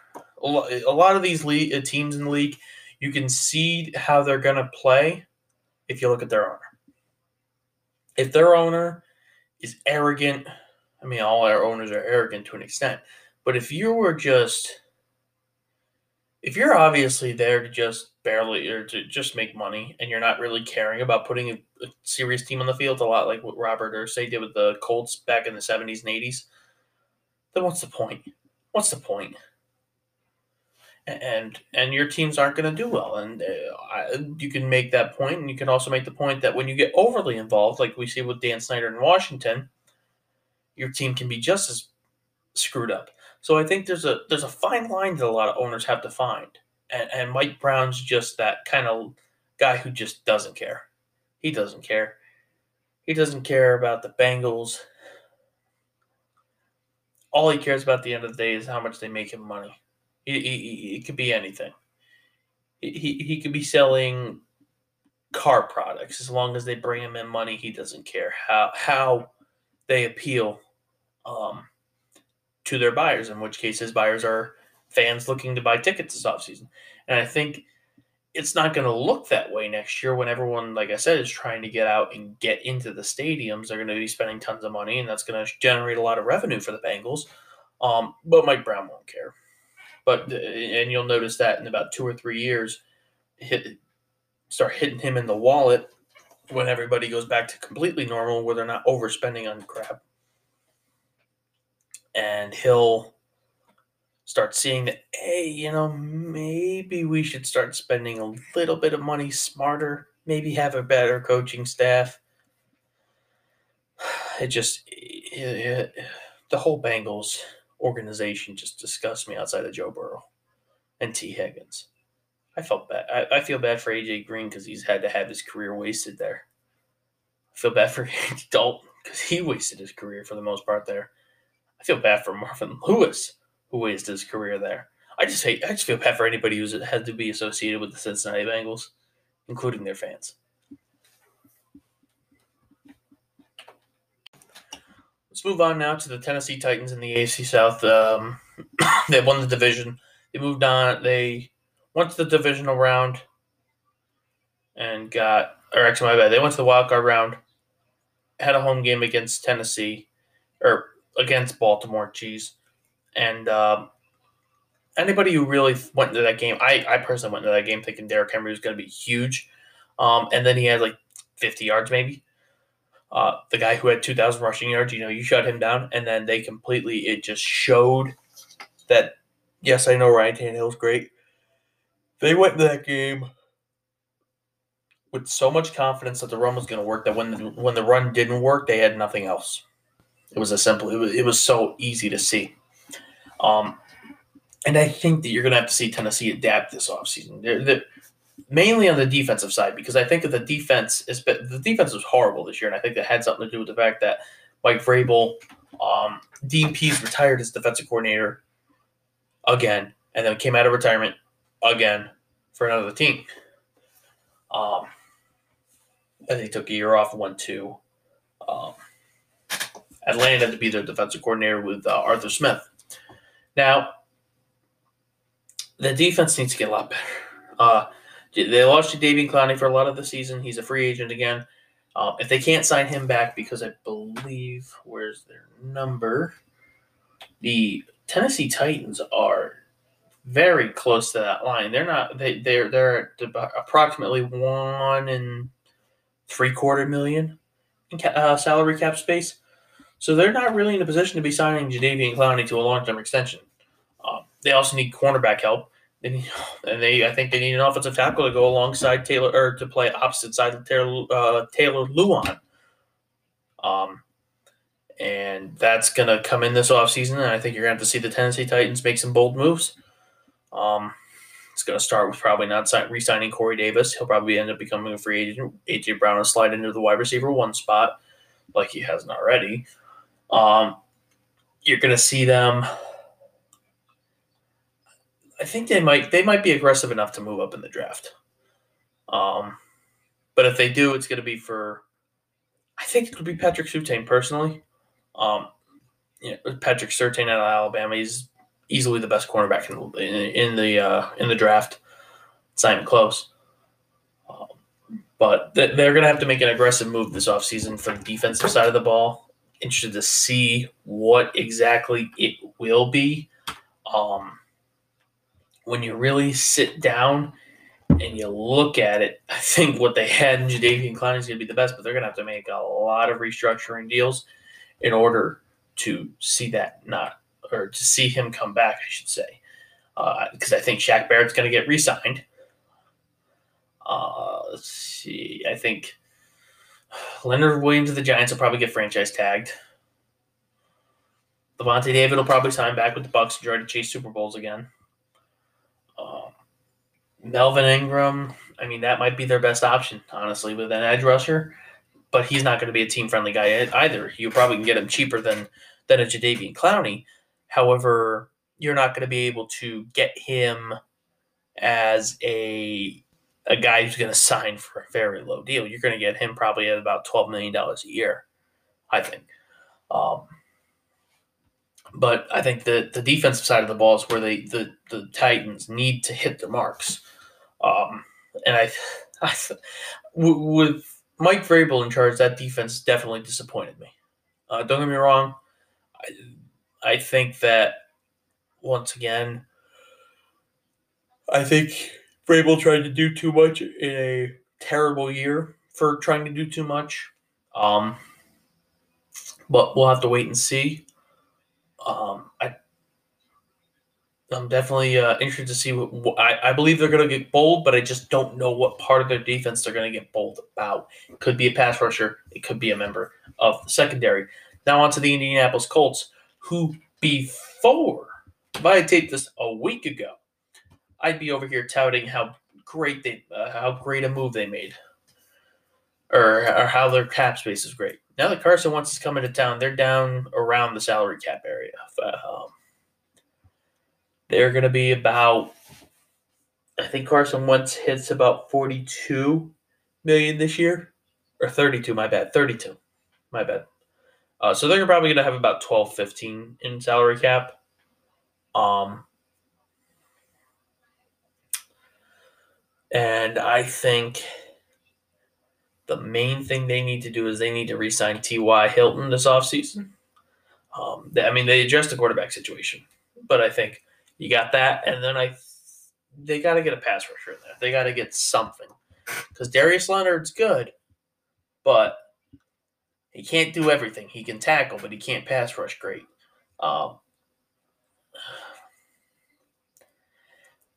A lot of these league, uh, teams in the league, you can see how they're going to play if you look at their owner. If their owner is arrogant. I mean, all our owners are arrogant to an extent. But if you were just, if you're obviously there to just barely or to just make money and you're not really caring about putting a, serious team on the field, a lot like what Robert Irsay did with the Colts back in the 70s and 80s, then what's the point? What's the point? and and your teams aren't going to do well and uh, you can make that point and you can also make the point that when you get overly involved like we see with Dan Snyder in Washington your team can be just as screwed up so I think there's a there's a fine line that a lot of owners have to find and, and Mike Brown's just that kind of guy who just doesn't care he doesn't care he doesn't care about the Bengals all he cares about at the end of the day is how much they make him money it, it, it could be anything. He, he could be selling car products as long as they bring him in money. He doesn't care how how they appeal um, to their buyers. In which case, his buyers are fans looking to buy tickets this offseason. And I think it's not going to look that way next year when everyone, like I said, is trying to get out and get into the stadiums. They're going to be spending tons of money, and that's going to generate a lot of revenue for the Bengals. Um, but Mike Brown won't care. But and you'll notice that in about two or three years, hit start hitting him in the wallet when everybody goes back to completely normal, where they're not overspending on crap, and he'll start seeing that hey, you know, maybe we should start spending a little bit of money smarter, maybe have a better coaching staff. It just it, it, the whole Bengals organization just disgusts me outside of Joe Burrow and Tee Higgins. I felt bad. I, I feel bad for AJ Green because he's had to have his career wasted there. I feel bad for Dalton because he wasted his career for the most part there. I feel bad for Marvin Lewis who wasted his career there. I just hate. I just feel bad for anybody who's had to be associated with the Cincinnati Bengals, including their fans. Let's move on now to the Tennessee Titans in the AFC South. Um, they won the division. They moved on. They went to the divisional round and got, or actually, my bad. They went to the wild card round, had a home game against Tennessee, or against Baltimore, geez. And um, anybody who really went into that game, I, I personally went into that game thinking Derrick Henry was going to be huge. Um, and then he had like 50 yards maybe. Uh, the guy who had 2,000 rushing yards, you know, you shut him down, and then they completely, it just showed that, yes, I know Ryan Tannehill's great. They went into that game with so much confidence that the run was going to work that when the, when the run didn't work, they had nothing else. It was a simple, it was, it was so easy to see. Um, and I think that you're going to have to see Tennessee adapt this offseason. They're, they're mainly on the defensive side because I think that the defense is the defense was horrible this year, and I think that had something to do with the fact that Mike Vrabel, um, Dean retired as defensive coordinator again, and then came out of retirement again for another team. Um, and he took a year off, went to um, Atlanta to be their defensive coordinator with uh, Arthur Smith. Now, the defense needs to get a lot better. Uh, they lost to David Clowney for a lot of the season. He's a free agent again. Um, if they can't sign him back, because I believe where's their number, the Tennessee Titans are very close to that line. They're not. They they're they're at approximately one and three quarter million in uh, salary cap space. So they're not really in a position to be signing Jadeveon Clowney to a long term extension. They also need cornerback help. They need, and they I think they need an offensive tackle to go alongside Taylor or to play opposite side of Taylor uh, Taylor Lewan. Um, and that's gonna come in this offseason, and I think you're gonna have to see the Tennessee Titans make some bold moves. Um, it's gonna start with probably not sign, re-signing Corey Davis. He'll probably end up becoming a free agent. AJ Brown will slide into the wide receiver one spot, like he hasn't already. Um, you're gonna see them I think they might they might be aggressive enough to move up in the draft. Um, but if they do, it's going to be for. I think it could be Patrick Surtain personally. Um, you know, Patrick Surtain out of Alabama, he's easily the best cornerback in, in, in the uh, in the draft. It's not even close. Um, but th- they're going to have to make an aggressive move this offseason for the defensive side of the ball. Interested to see what exactly it will be. Um, when you really sit down and you look at it, I think what they had in Jadeveon Clowney is going to be the best, but they're going to have to make a lot of restructuring deals in order to see that not, or to see him come back, I should say. Because uh, I think Shaq Barrett's going to get re signed. Uh, let's see. I think Leonard Williams of the Giants will probably get franchise tagged. Lavonte David will probably sign back with the Bucs and try to chase Super Bowls again. Melvin Ingram, I mean, that might be their best option, honestly, with an edge rusher. But he's not going to be a team friendly guy either. You probably can get him cheaper than than a Jadeveon Clowney. However, you're not going to be able to get him as a a guy who's going to sign for a very low deal. You're going to get him probably at about twelve million dollars a year, I think. Um, but I think the the defensive side of the ball is where they the the Titans need to hit the marks. Um, and I, I, with Mike Vrabel in charge, that defense definitely disappointed me. Uh, don't get me wrong. I, I think that once again, I think Vrabel tried to do too much in a terrible year for trying to do too much. Um, but we'll have to wait and see. Um, I I'm definitely uh, interested to see what, what I, I believe they're going to get bold, but I just don't know what part of their defense they're going to get bold about. It could be a pass rusher, it could be a member of the secondary. Now on to the Indianapolis Colts, who before if I had taped this a week ago, I'd be over here touting how great they uh, how great a move they made, or or how their cap space is great. Now that Carson Wentz is coming to town, they're down around the salary cap area. Um, they're going to be about, I think Carson Wentz hits about 42 million this year, or 32, my bad, 32, my bad. Uh, so they're probably going to have about 12, 15 in salary cap. Um, and I think the main thing they need to do is they need to re-sign T.Y. Hilton this offseason. Um, I mean, they addressed the quarterback situation, but I think you got that, and then I they got to get a pass rusher in there. They got to get something because Darius Leonard's good, but he can't do everything. He can tackle, but he can't pass rush great. Um,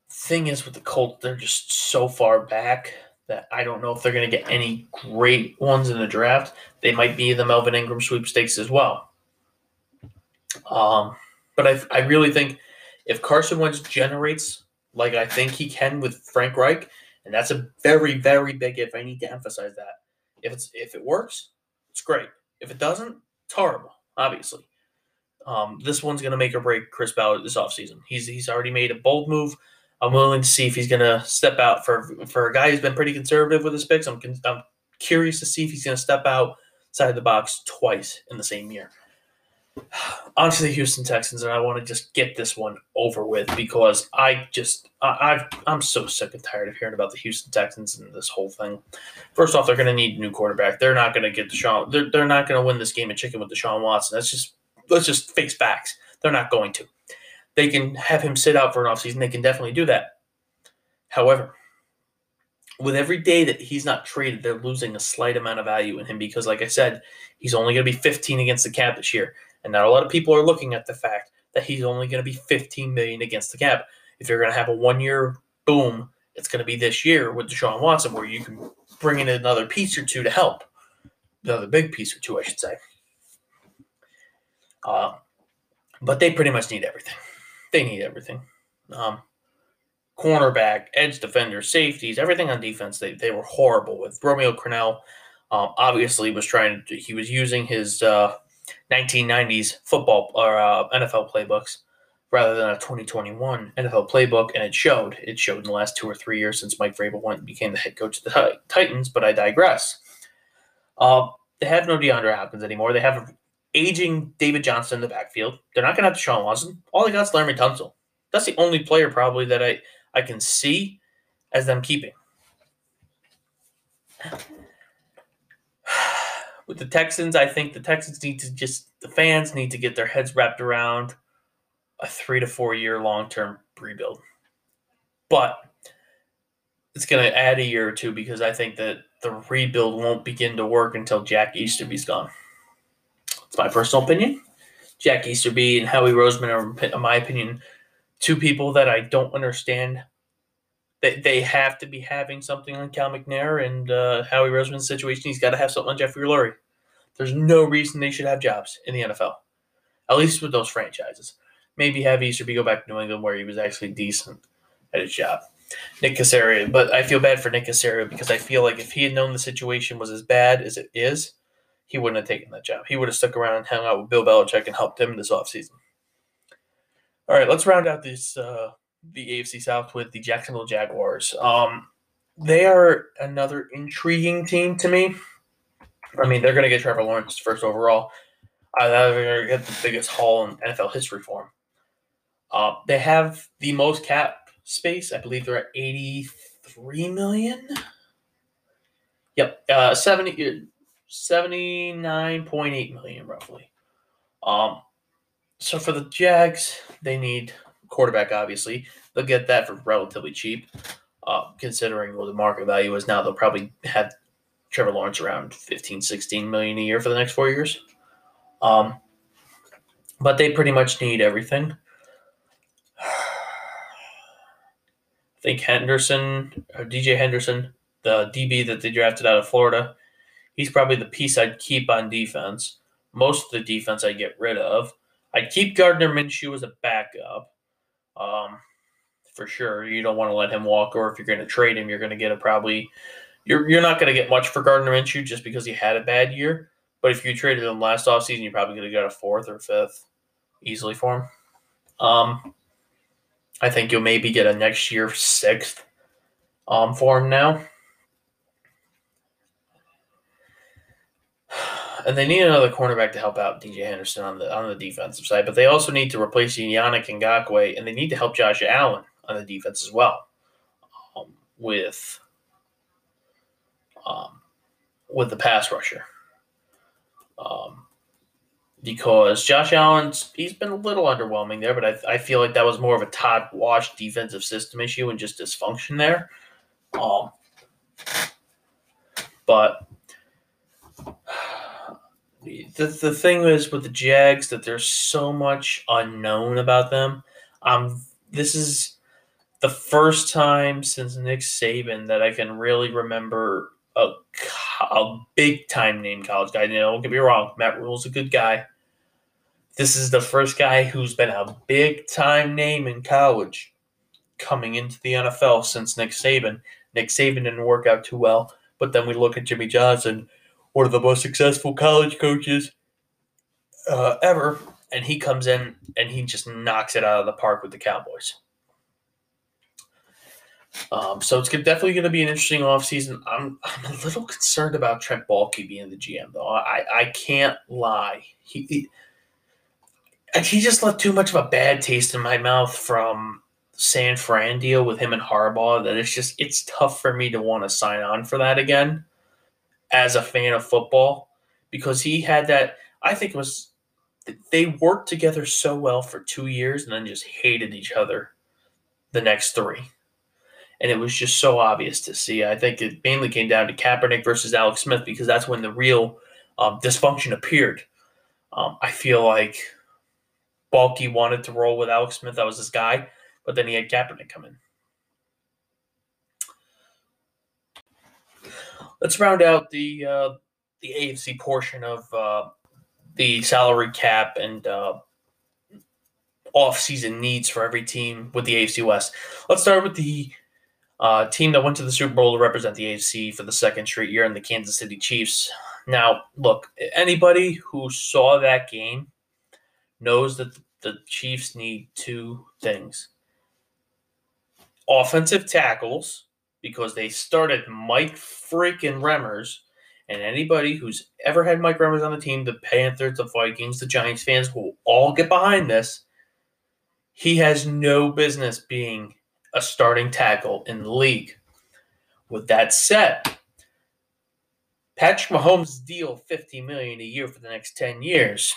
thing is with the Colts, they're just so far back that I don't know if they're going to get any great ones in the draft. They might be the Melvin Ingram sweepstakes as well. Um, but I, I really think If Carson Wentz generates like I think he can with Frank Reich, and that's a very, very big if. I need to emphasize that. If it's if it works, it's great. If it doesn't, it's horrible, obviously. Um, this one's gonna make or break Chris Ballard this offseason. He's he's already made a bold move. I'm willing to see if he's gonna step out for for a guy who's been pretty conservative with his picks. I'm I'm curious to see if he's gonna step outside of the box twice in the same year onto the Houston Texans, and I want to just get this one over with because I just I, i am so sick and tired of hearing about the Houston Texans and this whole thing. First off, they're going to need a new quarterback. They're not going to get Deshaun. They're, they're not going to win this game of chicken with Deshaun Watson. That's just let's just face facts. They're not going to. They can have him sit out for an offseason. They can definitely do that. However, with every day that he's not traded, they're losing a slight amount of value in him because, like I said, he's only going to be 15 against the cap this year. And not a lot of people are looking at the fact that he's only going to be 15 million against the cap. If you're going to have a one year boom, it's going to be this year with Deshaun Watson, where you can bring in another piece or two to help. Another big piece or two, I should say. Uh, but they pretty much need everything. They need everything. Um, cornerback, edge defender, safeties, everything on defense. They, they were horrible with Romeo Crennel. Um, obviously, was trying to, he was using his uh, 1990s football or uh, NFL playbooks rather than a 2021 NFL playbook, and it showed. It showed in the last two or three years since Mike Vrabel went and became the head coach of the Titans. But I digress. Uh, they have no DeAndre Hopkins anymore. They have an aging David Johnson in the backfield. They're not going to have Deshaun Watson. All they got is Laremy Tunsil. That's the only player probably that I I can see as them keeping with the Texans, I think the Texans need to just the fans need to get their heads wrapped around a three to four year long term rebuild. But it's going to add a year or two because I think that the rebuild won't begin to work until Jack Easterby's gone. It's my personal opinion. Jack Easterby and Howie Roseman are, in my opinion, two people that I don't understand. They, they have to be having something on Cal McNair and uh, Howie Roseman's situation. He's got to have something on Jeffrey Lurie. There's no reason they should have jobs in the NFL, at least with those franchises. Maybe have Easterby go back to New England where he was actually decent at his job. Nick Caserio, but I feel bad for Nick Caserio because I feel like if he had known the situation was as bad as it is, he wouldn't have taken that job. He would have stuck around and hung out with Bill Belichick and helped him this offseason. All right, let's round out this uh, the AFC South with the Jacksonville Jaguars. Um, they are another intriguing team to me. I mean, they're going to get Trevor Lawrence first overall. Uh, they're going to get the biggest haul in NFL history for him. Uh, they have the most cap space. I believe they're at 83 million. Yep, uh, 70, 79.8 million roughly. Um, so for the Jags, they need quarterback, obviously. They'll get that for relatively cheap, uh, considering what the market value is now. They'll probably have Trevor Lawrence around 15, 16 million a year for the next four years. Um, but they pretty much need everything. I think Henderson, or DJ Henderson, the DB that they drafted out of Florida, he's probably the piece I'd keep on defense. Most of the defense I'd get rid of. I'd keep Gardner Minshew as a backup. Um, for sure. You don't want to let him walk, or if you're going to trade him, you're going to get a probably you're you're not going to get much for Gardner Minshew just because he had a bad year. But if you traded him last offseason, you probably could have got a fourth or fifth easily for him. Um, I think you'll maybe get a next year sixth um, for him now. And they need another cornerback to help out DJ Henderson on the on the defensive side, but they also need to replace Yannick Ngakoue, and they need to help Josh Allen on the defense as well. Um, with um, with the pass rusher. Um, because Josh Allen's he's been a little underwhelming there, but I, I feel like that was more of a Todd Wash defensive system issue and just dysfunction there. Um, but the the thing is with the Jags that there's so much unknown about them. Um, this is the first time since Nick Saban that I can really remember a, a big time name college guy. Don't get me wrong, Matt Rhule's a good guy. This is the first guy who's been a big time name in college coming into the NFL since Nick Saban. Nick Saban didn't work out too well, but then we look at Jimmy Johnson, one of the most successful college coaches uh, ever, and he comes in and he just knocks it out of the park with the Cowboys. Um, so it's definitely going to be an interesting offseason. I'm, I'm a little concerned about Trent Baalke being the GM, though. I, I can't lie. He, he he just left too much of a bad taste in my mouth from San Fran deal with him and Harbaugh that it's just it's tough for me to want to sign on for that again as a fan of football because he had that I think it was they worked together so well for 2 years and then just hated each other the next 3 and it was just so obvious to see. I think it mainly came down to Kaepernick versus Alex Smith because that's when the real um, dysfunction appeared. Um, I feel like Baalke wanted to roll with Alex Smith. That was his guy, but then he had Kaepernick come in. Let's round out the uh, the AFC portion of uh, the salary cap and uh, off-season needs for every team with the AFC West. Let's start with the uh, team that went to the Super Bowl to represent the AFC for the second straight year, and the Kansas City Chiefs. Now, look, anybody who saw that game knows that the Chiefs need two things offensive tackles, because they started Mike freaking Remmers. And anybody who's ever had Mike Remmers on the team, the Panthers, the Vikings, the Giants fans will all get behind this. He has no business being a starting tackle in the league. With that said, Patrick Mahomes' deal 50 million a year for the next 10 years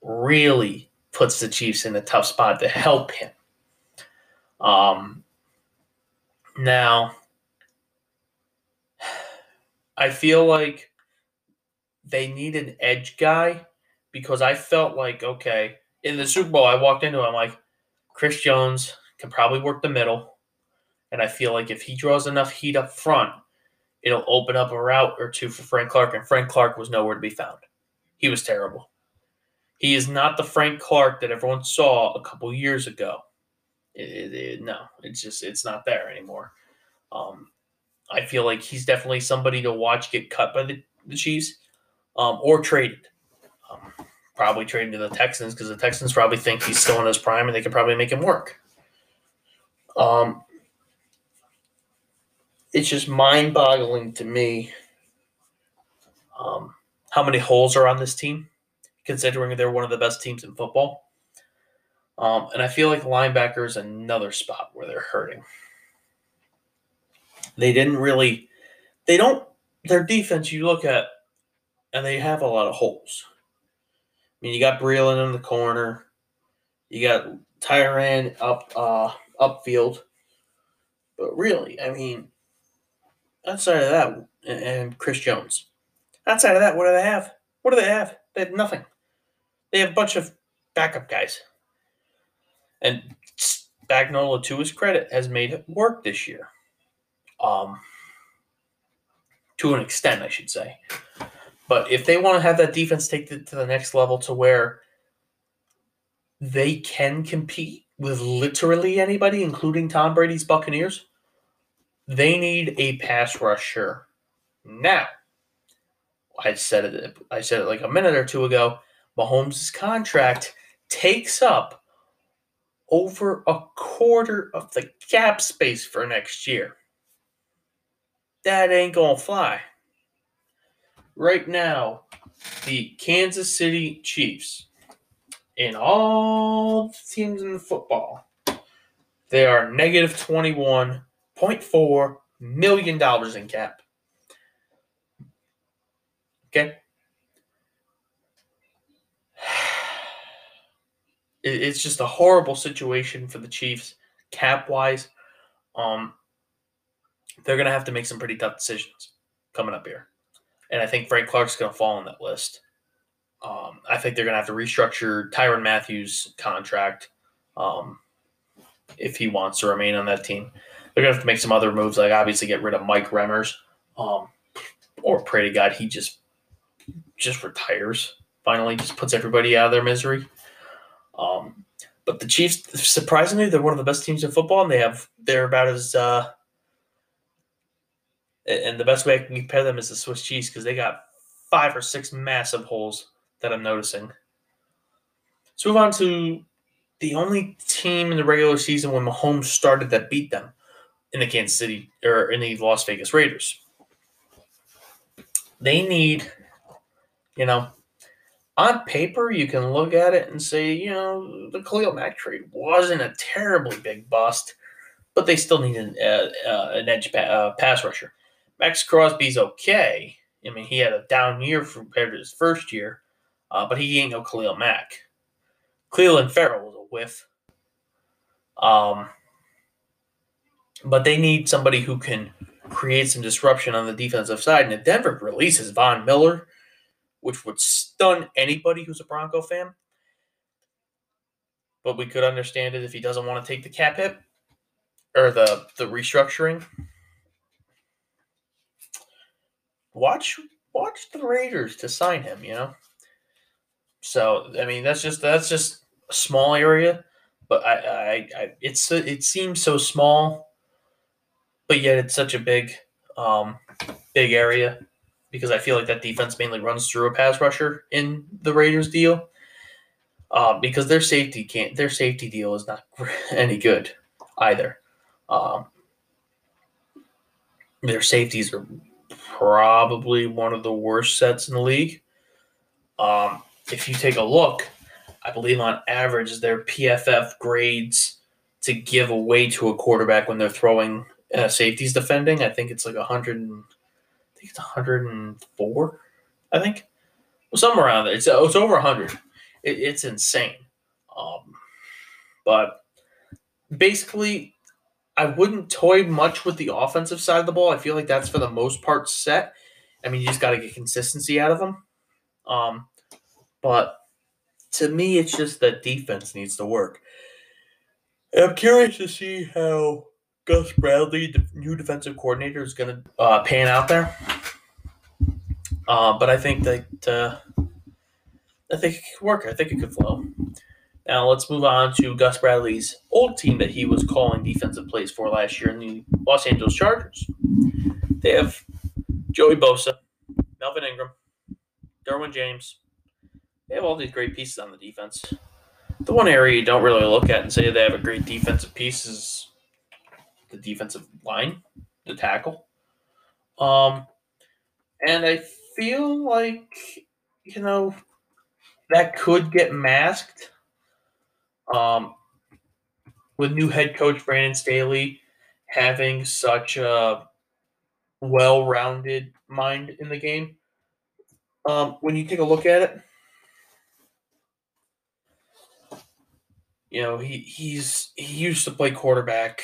really puts the Chiefs in a tough spot to help him. Um, now, I feel like they need an edge guy because I felt like, okay, in the Super Bowl, I walked into it, I'm like, Chris Jones, can probably work the middle. And I feel like if he draws enough heat up front, it'll open up a route or two for Frank Clark. And Frank Clark was nowhere to be found. He was terrible. He is not the Frank Clark that everyone saw a couple years ago. It, it, it, no, it's just it's not there anymore. Um, I feel like he's definitely somebody to watch get cut by the, the Chiefs um, or traded. Um, probably traded to the Texans because the Texans probably think he's still in his prime and they can probably make him work. Um, it's just mind boggling to me um, how many holes are on this team, considering they're one of the best teams in football. Um, and I feel like linebacker is another spot where they're hurting. They didn't really, they don't, their defense you look at, and they have a lot of holes. I mean, you got Breeland in the corner, you got Tyrann up uh, upfield. But really, I mean, outside of that, and Chris Jones, outside of that, what do they have? What do they have? They have nothing. They have a bunch of backup guys. And Spagnuolo, to his credit, has made it work this year. Um, to an extent, I should say. But if they want to have that defense take it to the next level to where they can compete with literally anybody, including Tom Brady's Buccaneers, they need a pass rusher. Now, I said it. I said it like a minute or two ago. Mahomes' contract takes up over a quarter of the cap space for next year. That ain't gonna fly. Right now, the Kansas City Chiefs in all the teams in football, they are negative $21.4 million in cap. Okay? It's just a horrible situation for the Chiefs, cap wise. Um, they're going to have to make some pretty tough decisions coming up here. And I think Frank Clark's going to fall on that list. Um, I think they're going to have to restructure Tyrann Mathieu's contract um, if he wants to remain on that team. They're going to have to make some other moves, like obviously get rid of Mike Remmers, um, or pray to God he just just retires. finally just puts everybody out of their misery. Um, but the Chiefs, surprisingly, they're one of the best teams in football, and they have they're about as uh, and the best way I can compare them is the Swiss cheese because they got five or six massive holes that I'm noticing. Let's move on to the only team in the regular season when Mahomes started that beat them in the Kansas City or in the Las Vegas Raiders. They need, you know, on paper, you can look at it and say, you know, the Khalil Mack trade wasn't a terribly big bust, but they still need an, uh, uh, an edge pa- uh, pass rusher. Maxx Crosby's okay. I mean, he had a down year compared to his first year, uh, but he ain't no Khalil Mack. Clelin Ferrell was a whiff. Um, but they need somebody who can create some disruption on the defensive side. And if Denver releases Von Miller, which would stun anybody who's a Bronco fan. But we could understand it if he doesn't want to take the cap hit or the the restructuring. Watch watch the Raiders to sign him, you know. So I mean that's just that's just a small area, but I I, I it's it seems so small, but yet it's such a big um big area because I feel like that defense mainly runs through a pass rusher in the Raiders deal. Um, because their safety can't their safety deal is not any good either. Um, their safeties are probably one of the worst sets in the league. Um, if you take a look, I believe on average their PFF grades to give away to a quarterback when they're throwing uh, safeties defending. I think it's like a hundred and think it's 104. I think well, somewhere around there. It's it's over 100. It, it's insane. Um, but basically, I wouldn't toy much with the offensive side of the ball. I feel like that's for the most part set. I mean, you just got to get consistency out of them. Um, but to me, it's just that defense needs to work. And I'm curious to see how Gus Bradley, the new defensive coordinator, is going to uh, pan out there. Uh, but I think that uh, I think it could work. I think it could flow. Now let's move on to Gus Bradley's old team that he was calling defensive plays for last year in the Los Angeles Chargers. They have Joey Bosa, Melvin Ingram, Derwin James. They have all these great pieces on the defense. The one area you don't really look at and say they have a great defensive piece is the defensive line, the tackle. Um, and I feel like, you know, that could get masked. Um, with new head coach Brandon Staley having such a well-rounded mind in the game. Um, when you take a look at it, you know he he's he used to play quarterback,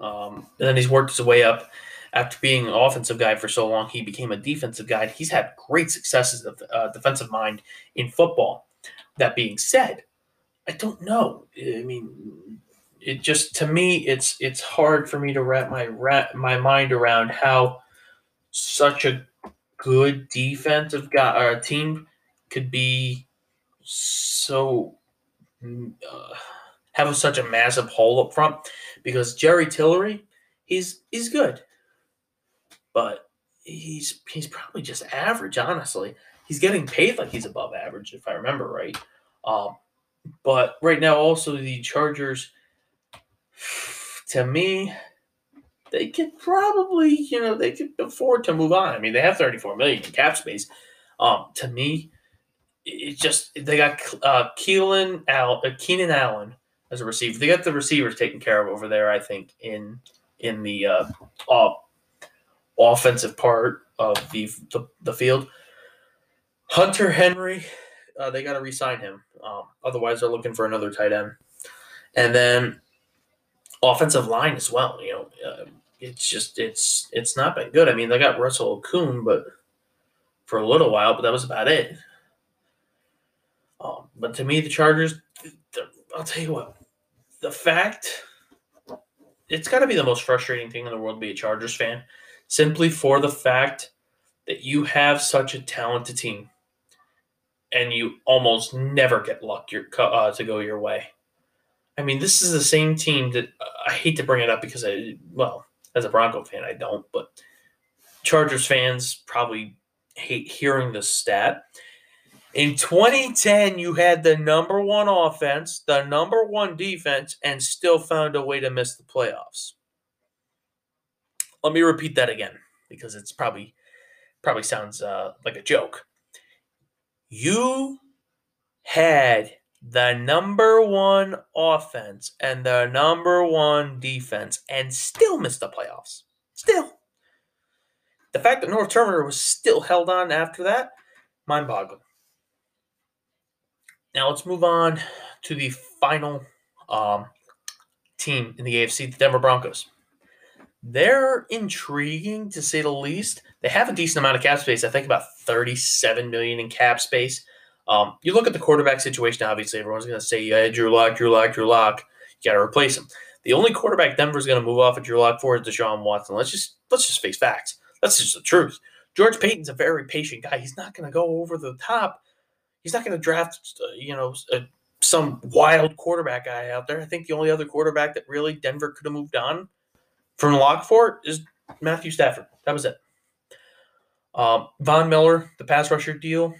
um, and then he's worked his way up after being an offensive guy for so long, he became a defensive guy. He's had great successes of uh, defensive mind in football. That being said, I don't know. I mean, it just to me, it's it's hard for me to wrap my wrap my mind around how such a good defensive guy or a team could be so uh, have such a massive hole up front because Jerry Tillery, he's he's good but he's he's probably just average. Honestly, he's getting paid like he's above average, if I remember right. Um, but right now, also the Chargers, to me, they could probably, you know, they could afford to move on. I mean, they have 34 million in cap space. Um, to me, it just they got uh, Keelan uh, Keenan Allen as a receiver. They got the receivers taken care of over there. I think in in the uh, uh offensive part of the the, the field. Hunter Henry, uh, they got to re-sign him. Um, otherwise, they're looking for another tight end. And then offensive line as well. You know, uh, it's just it's it's not been good. I mean, they got Russell Okung, but for a little while, but that was about it. But to me, the Chargers, I'll tell you what, the fact it's got to be the most frustrating thing in the world to be a Chargers fan simply for the fact that you have such a talented team and you almost never get luck your, uh, to go your way. I mean, this is the same team that uh, I hate to bring it up because I, well, as a Bronco fan, I don't, but Chargers fans probably hate hearing this stat. In 2010, you had the number one offense, the number one defense, and still found a way to miss the playoffs. Let me repeat that again because it's probably probably sounds uh, like a joke. You had the number one offense and the number one defense and still missed the playoffs. Still. The fact that Norv Turner was still held on after that, mind boggling. Now let's move on to the final um, team in the AFC, the Denver Broncos. They're intriguing to say the least. They have a decent amount of cap space. I think about 37 million in cap space. Um, you look at the quarterback situation. Obviously, everyone's going to say, "Yeah, Drew Lock, Drew Lock, Drew Lock." You got to replace him. The only quarterback Denver's going to move off of Drew Lock for is Deshaun Watson. Let's just let's just face facts. That's just the truth. George Paton's a very patient guy. He's not going to go over the top. He's not going to draft, uh, you know, a, some wild quarterback guy out there. I think the only other quarterback that really Denver could have moved on from Lock for is Matthew Stafford. That was it. Um, Von Miller, the pass rusher deal.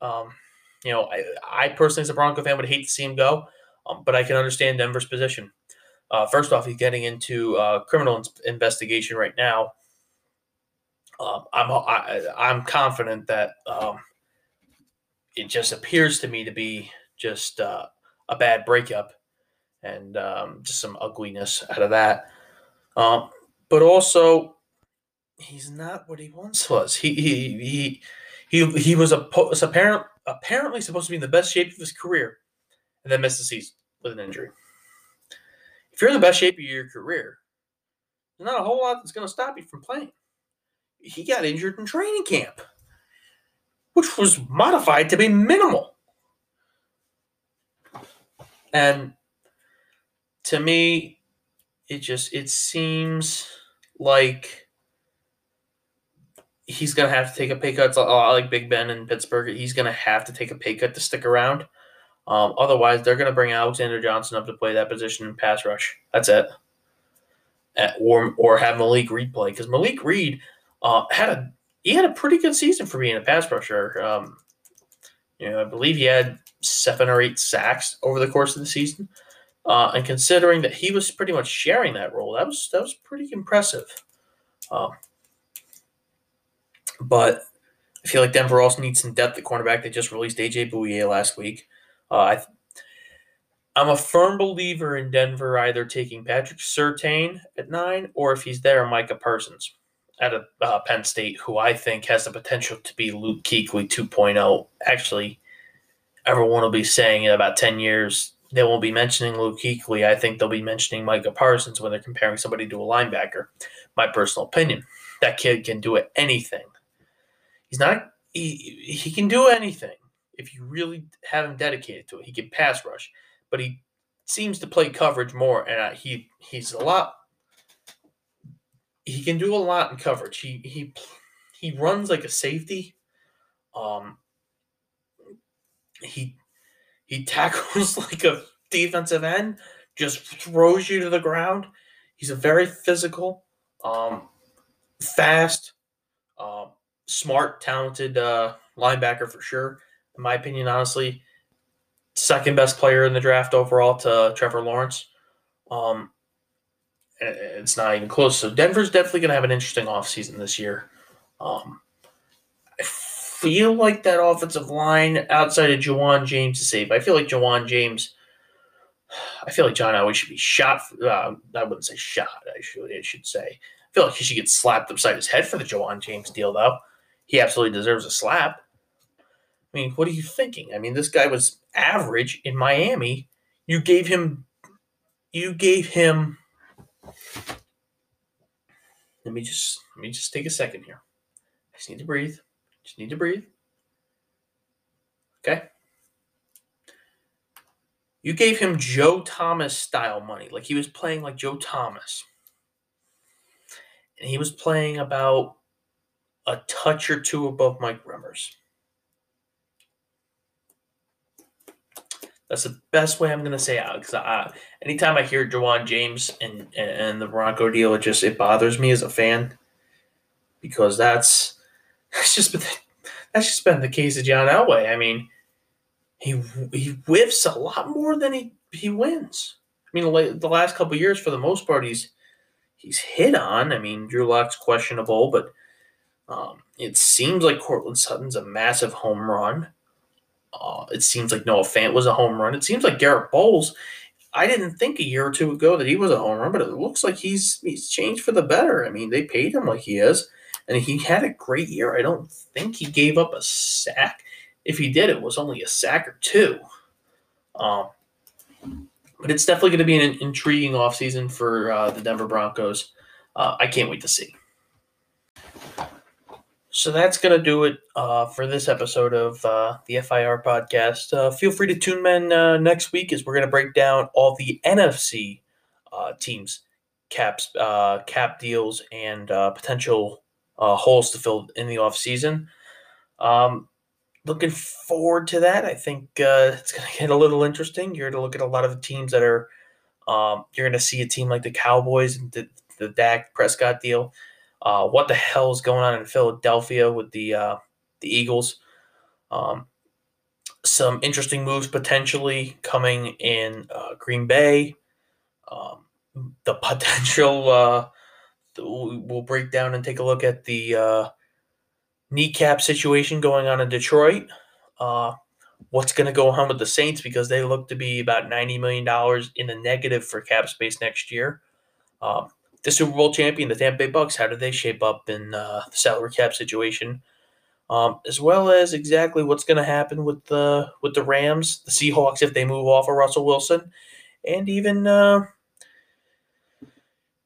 Um, you know, I, I, personally, as a Bronco fan, would hate to see him go, um, but I can understand Denver's position. Uh, first off, he's getting into uh, criminal investigation right now. Um, I'm I, am i am confident that um, it just appears to me to be just uh, a bad breakup and um, just some ugliness out of that. Um, but also, he's not what he once was. He he he he, he was a was apparent apparently supposed to be in the best shape of his career, and then missed the season with an injury. If you're in the best shape of your career, there's not a whole lot that's going to stop you from playing. He got injured in training camp, which was modified to be minimal. And to me, it just it seems like he's gonna have to take a pay cut. It's like Big Ben in Pittsburgh. He's gonna have to take a pay cut to stick around. Um, otherwise, they're gonna bring Alexander Johnson up to play that position in pass rush. That's it. At, or or have Malik Reed play because Malik Reed uh, had a he had a pretty good season for being a pass rusher. Um, you know, I believe he had seven or eight sacks over the course of the season. Uh, and considering that he was pretty much sharing that role, that was that was pretty impressive. Um, but I feel like Denver also needs some depth at cornerback. They just released AJ Bouye last week. Uh, I, I'm a firm believer in Denver either taking Patrick Surtain at nine or if he's there, Micah Parsons at a, uh, Penn State, who I think has the potential to be Luke Kuechly 2.0. Actually, everyone will be saying in about 10 years they won't be mentioning Luke Kuechly. I think they'll be mentioning Micah Parsons when they're comparing somebody to a linebacker. My personal opinion. That kid can do anything. He's not he, he can do anything if you really have him dedicated to it. He can pass rush, but he seems to play coverage more, and he he's a lot. He can do a lot in coverage. He he he runs like a safety. Um, he he tackles like a defensive end, just throws you to the ground. He's a very physical, um, fast, um, smart, talented uh, linebacker for sure. In my opinion, honestly, second best player in the draft overall to Trevor Lawrence. Um, it's not even close. So Denver's definitely going to have an interesting offseason this year. Um, I feel like that offensive line outside of Ja'Wuan James is safe. I feel like Ja'Wuan James. I feel like John Elway should be shot. Uh, I wouldn't say shot. I should. I should say. I feel like he should get slapped upside his head for the Ja'Wuan James deal, though. He absolutely deserves a slap. I mean, what are you thinking? I mean, this guy was average in Miami. You gave him. You gave him. Let me just let me just take a second here. I just need to breathe. Just need to breathe. Okay. You gave him Joe Thomas style money. Like he was playing like Joe Thomas. And he was playing about a touch or two above Mike Remmers. That's the best way I'm gonna say it. Because I, anytime I hear Ja'Wuan James and and the Bronco deal, it just it bothers me as a fan because that's that's just been that's just been the case of John Elway. I mean, he he whiffs a lot more than he he wins. I mean, the last couple years, for the most part, he's he's hit on. I mean, Drew Lock's questionable, but um, it seems like Courtland Sutton's a massive home run. Uh, it seems like Noah Fant was a home run. It seems like Garett Bolles. I didn't think a year or two ago that he was a home run, but it looks like he's he's changed for the better. I mean, they paid him like he is, and he had a great year. I don't think he gave up a sack. If he did, it was only a sack or two. Um, but it's definitely going to be an intriguing offseason for uh, the Denver Broncos. Uh, I can't wait to see. So that's going to do it uh, for this episode of uh, the FIR podcast. Uh, feel free to tune in uh, next week as we're going to break down all the NFC teams, caps, cap deals, and potential holes to fill in the offseason. Um, looking forward to that. I think uh, it's going to get a little interesting. You're going to look at a lot of teams that are. Um, you're going to see a team like the Cowboys and the, the Dak Prescott deal. Uh, what the hell is going on in Philadelphia with the uh, the Eagles? Um, some interesting moves potentially coming in uh, Green Bay. Um, the potential. Uh, we'll break down and take a look at the uh, kneecap situation going on in Detroit. Uh, what's going to go on with the Saints because they look to be about $90 million in the negative for cap space next year. Um, the Super Bowl champion, the Tampa Bay Bucs, how do they shape up in uh, the salary cap situation? Um, as well as exactly what's going to happen with the with the Rams, the Seahawks if they move off of Russell Wilson, and even uh,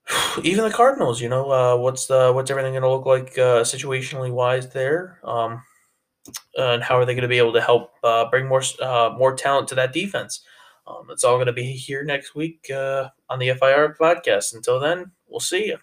even the Cardinals, you know, uh, what's the what's everything going to look like uh, situationally wise there, um, and how are they going to be able to help uh, bring more uh, more talent to that defense? Um, it's all going to be here next week uh, on the FIR podcast. Until then, we'll see you.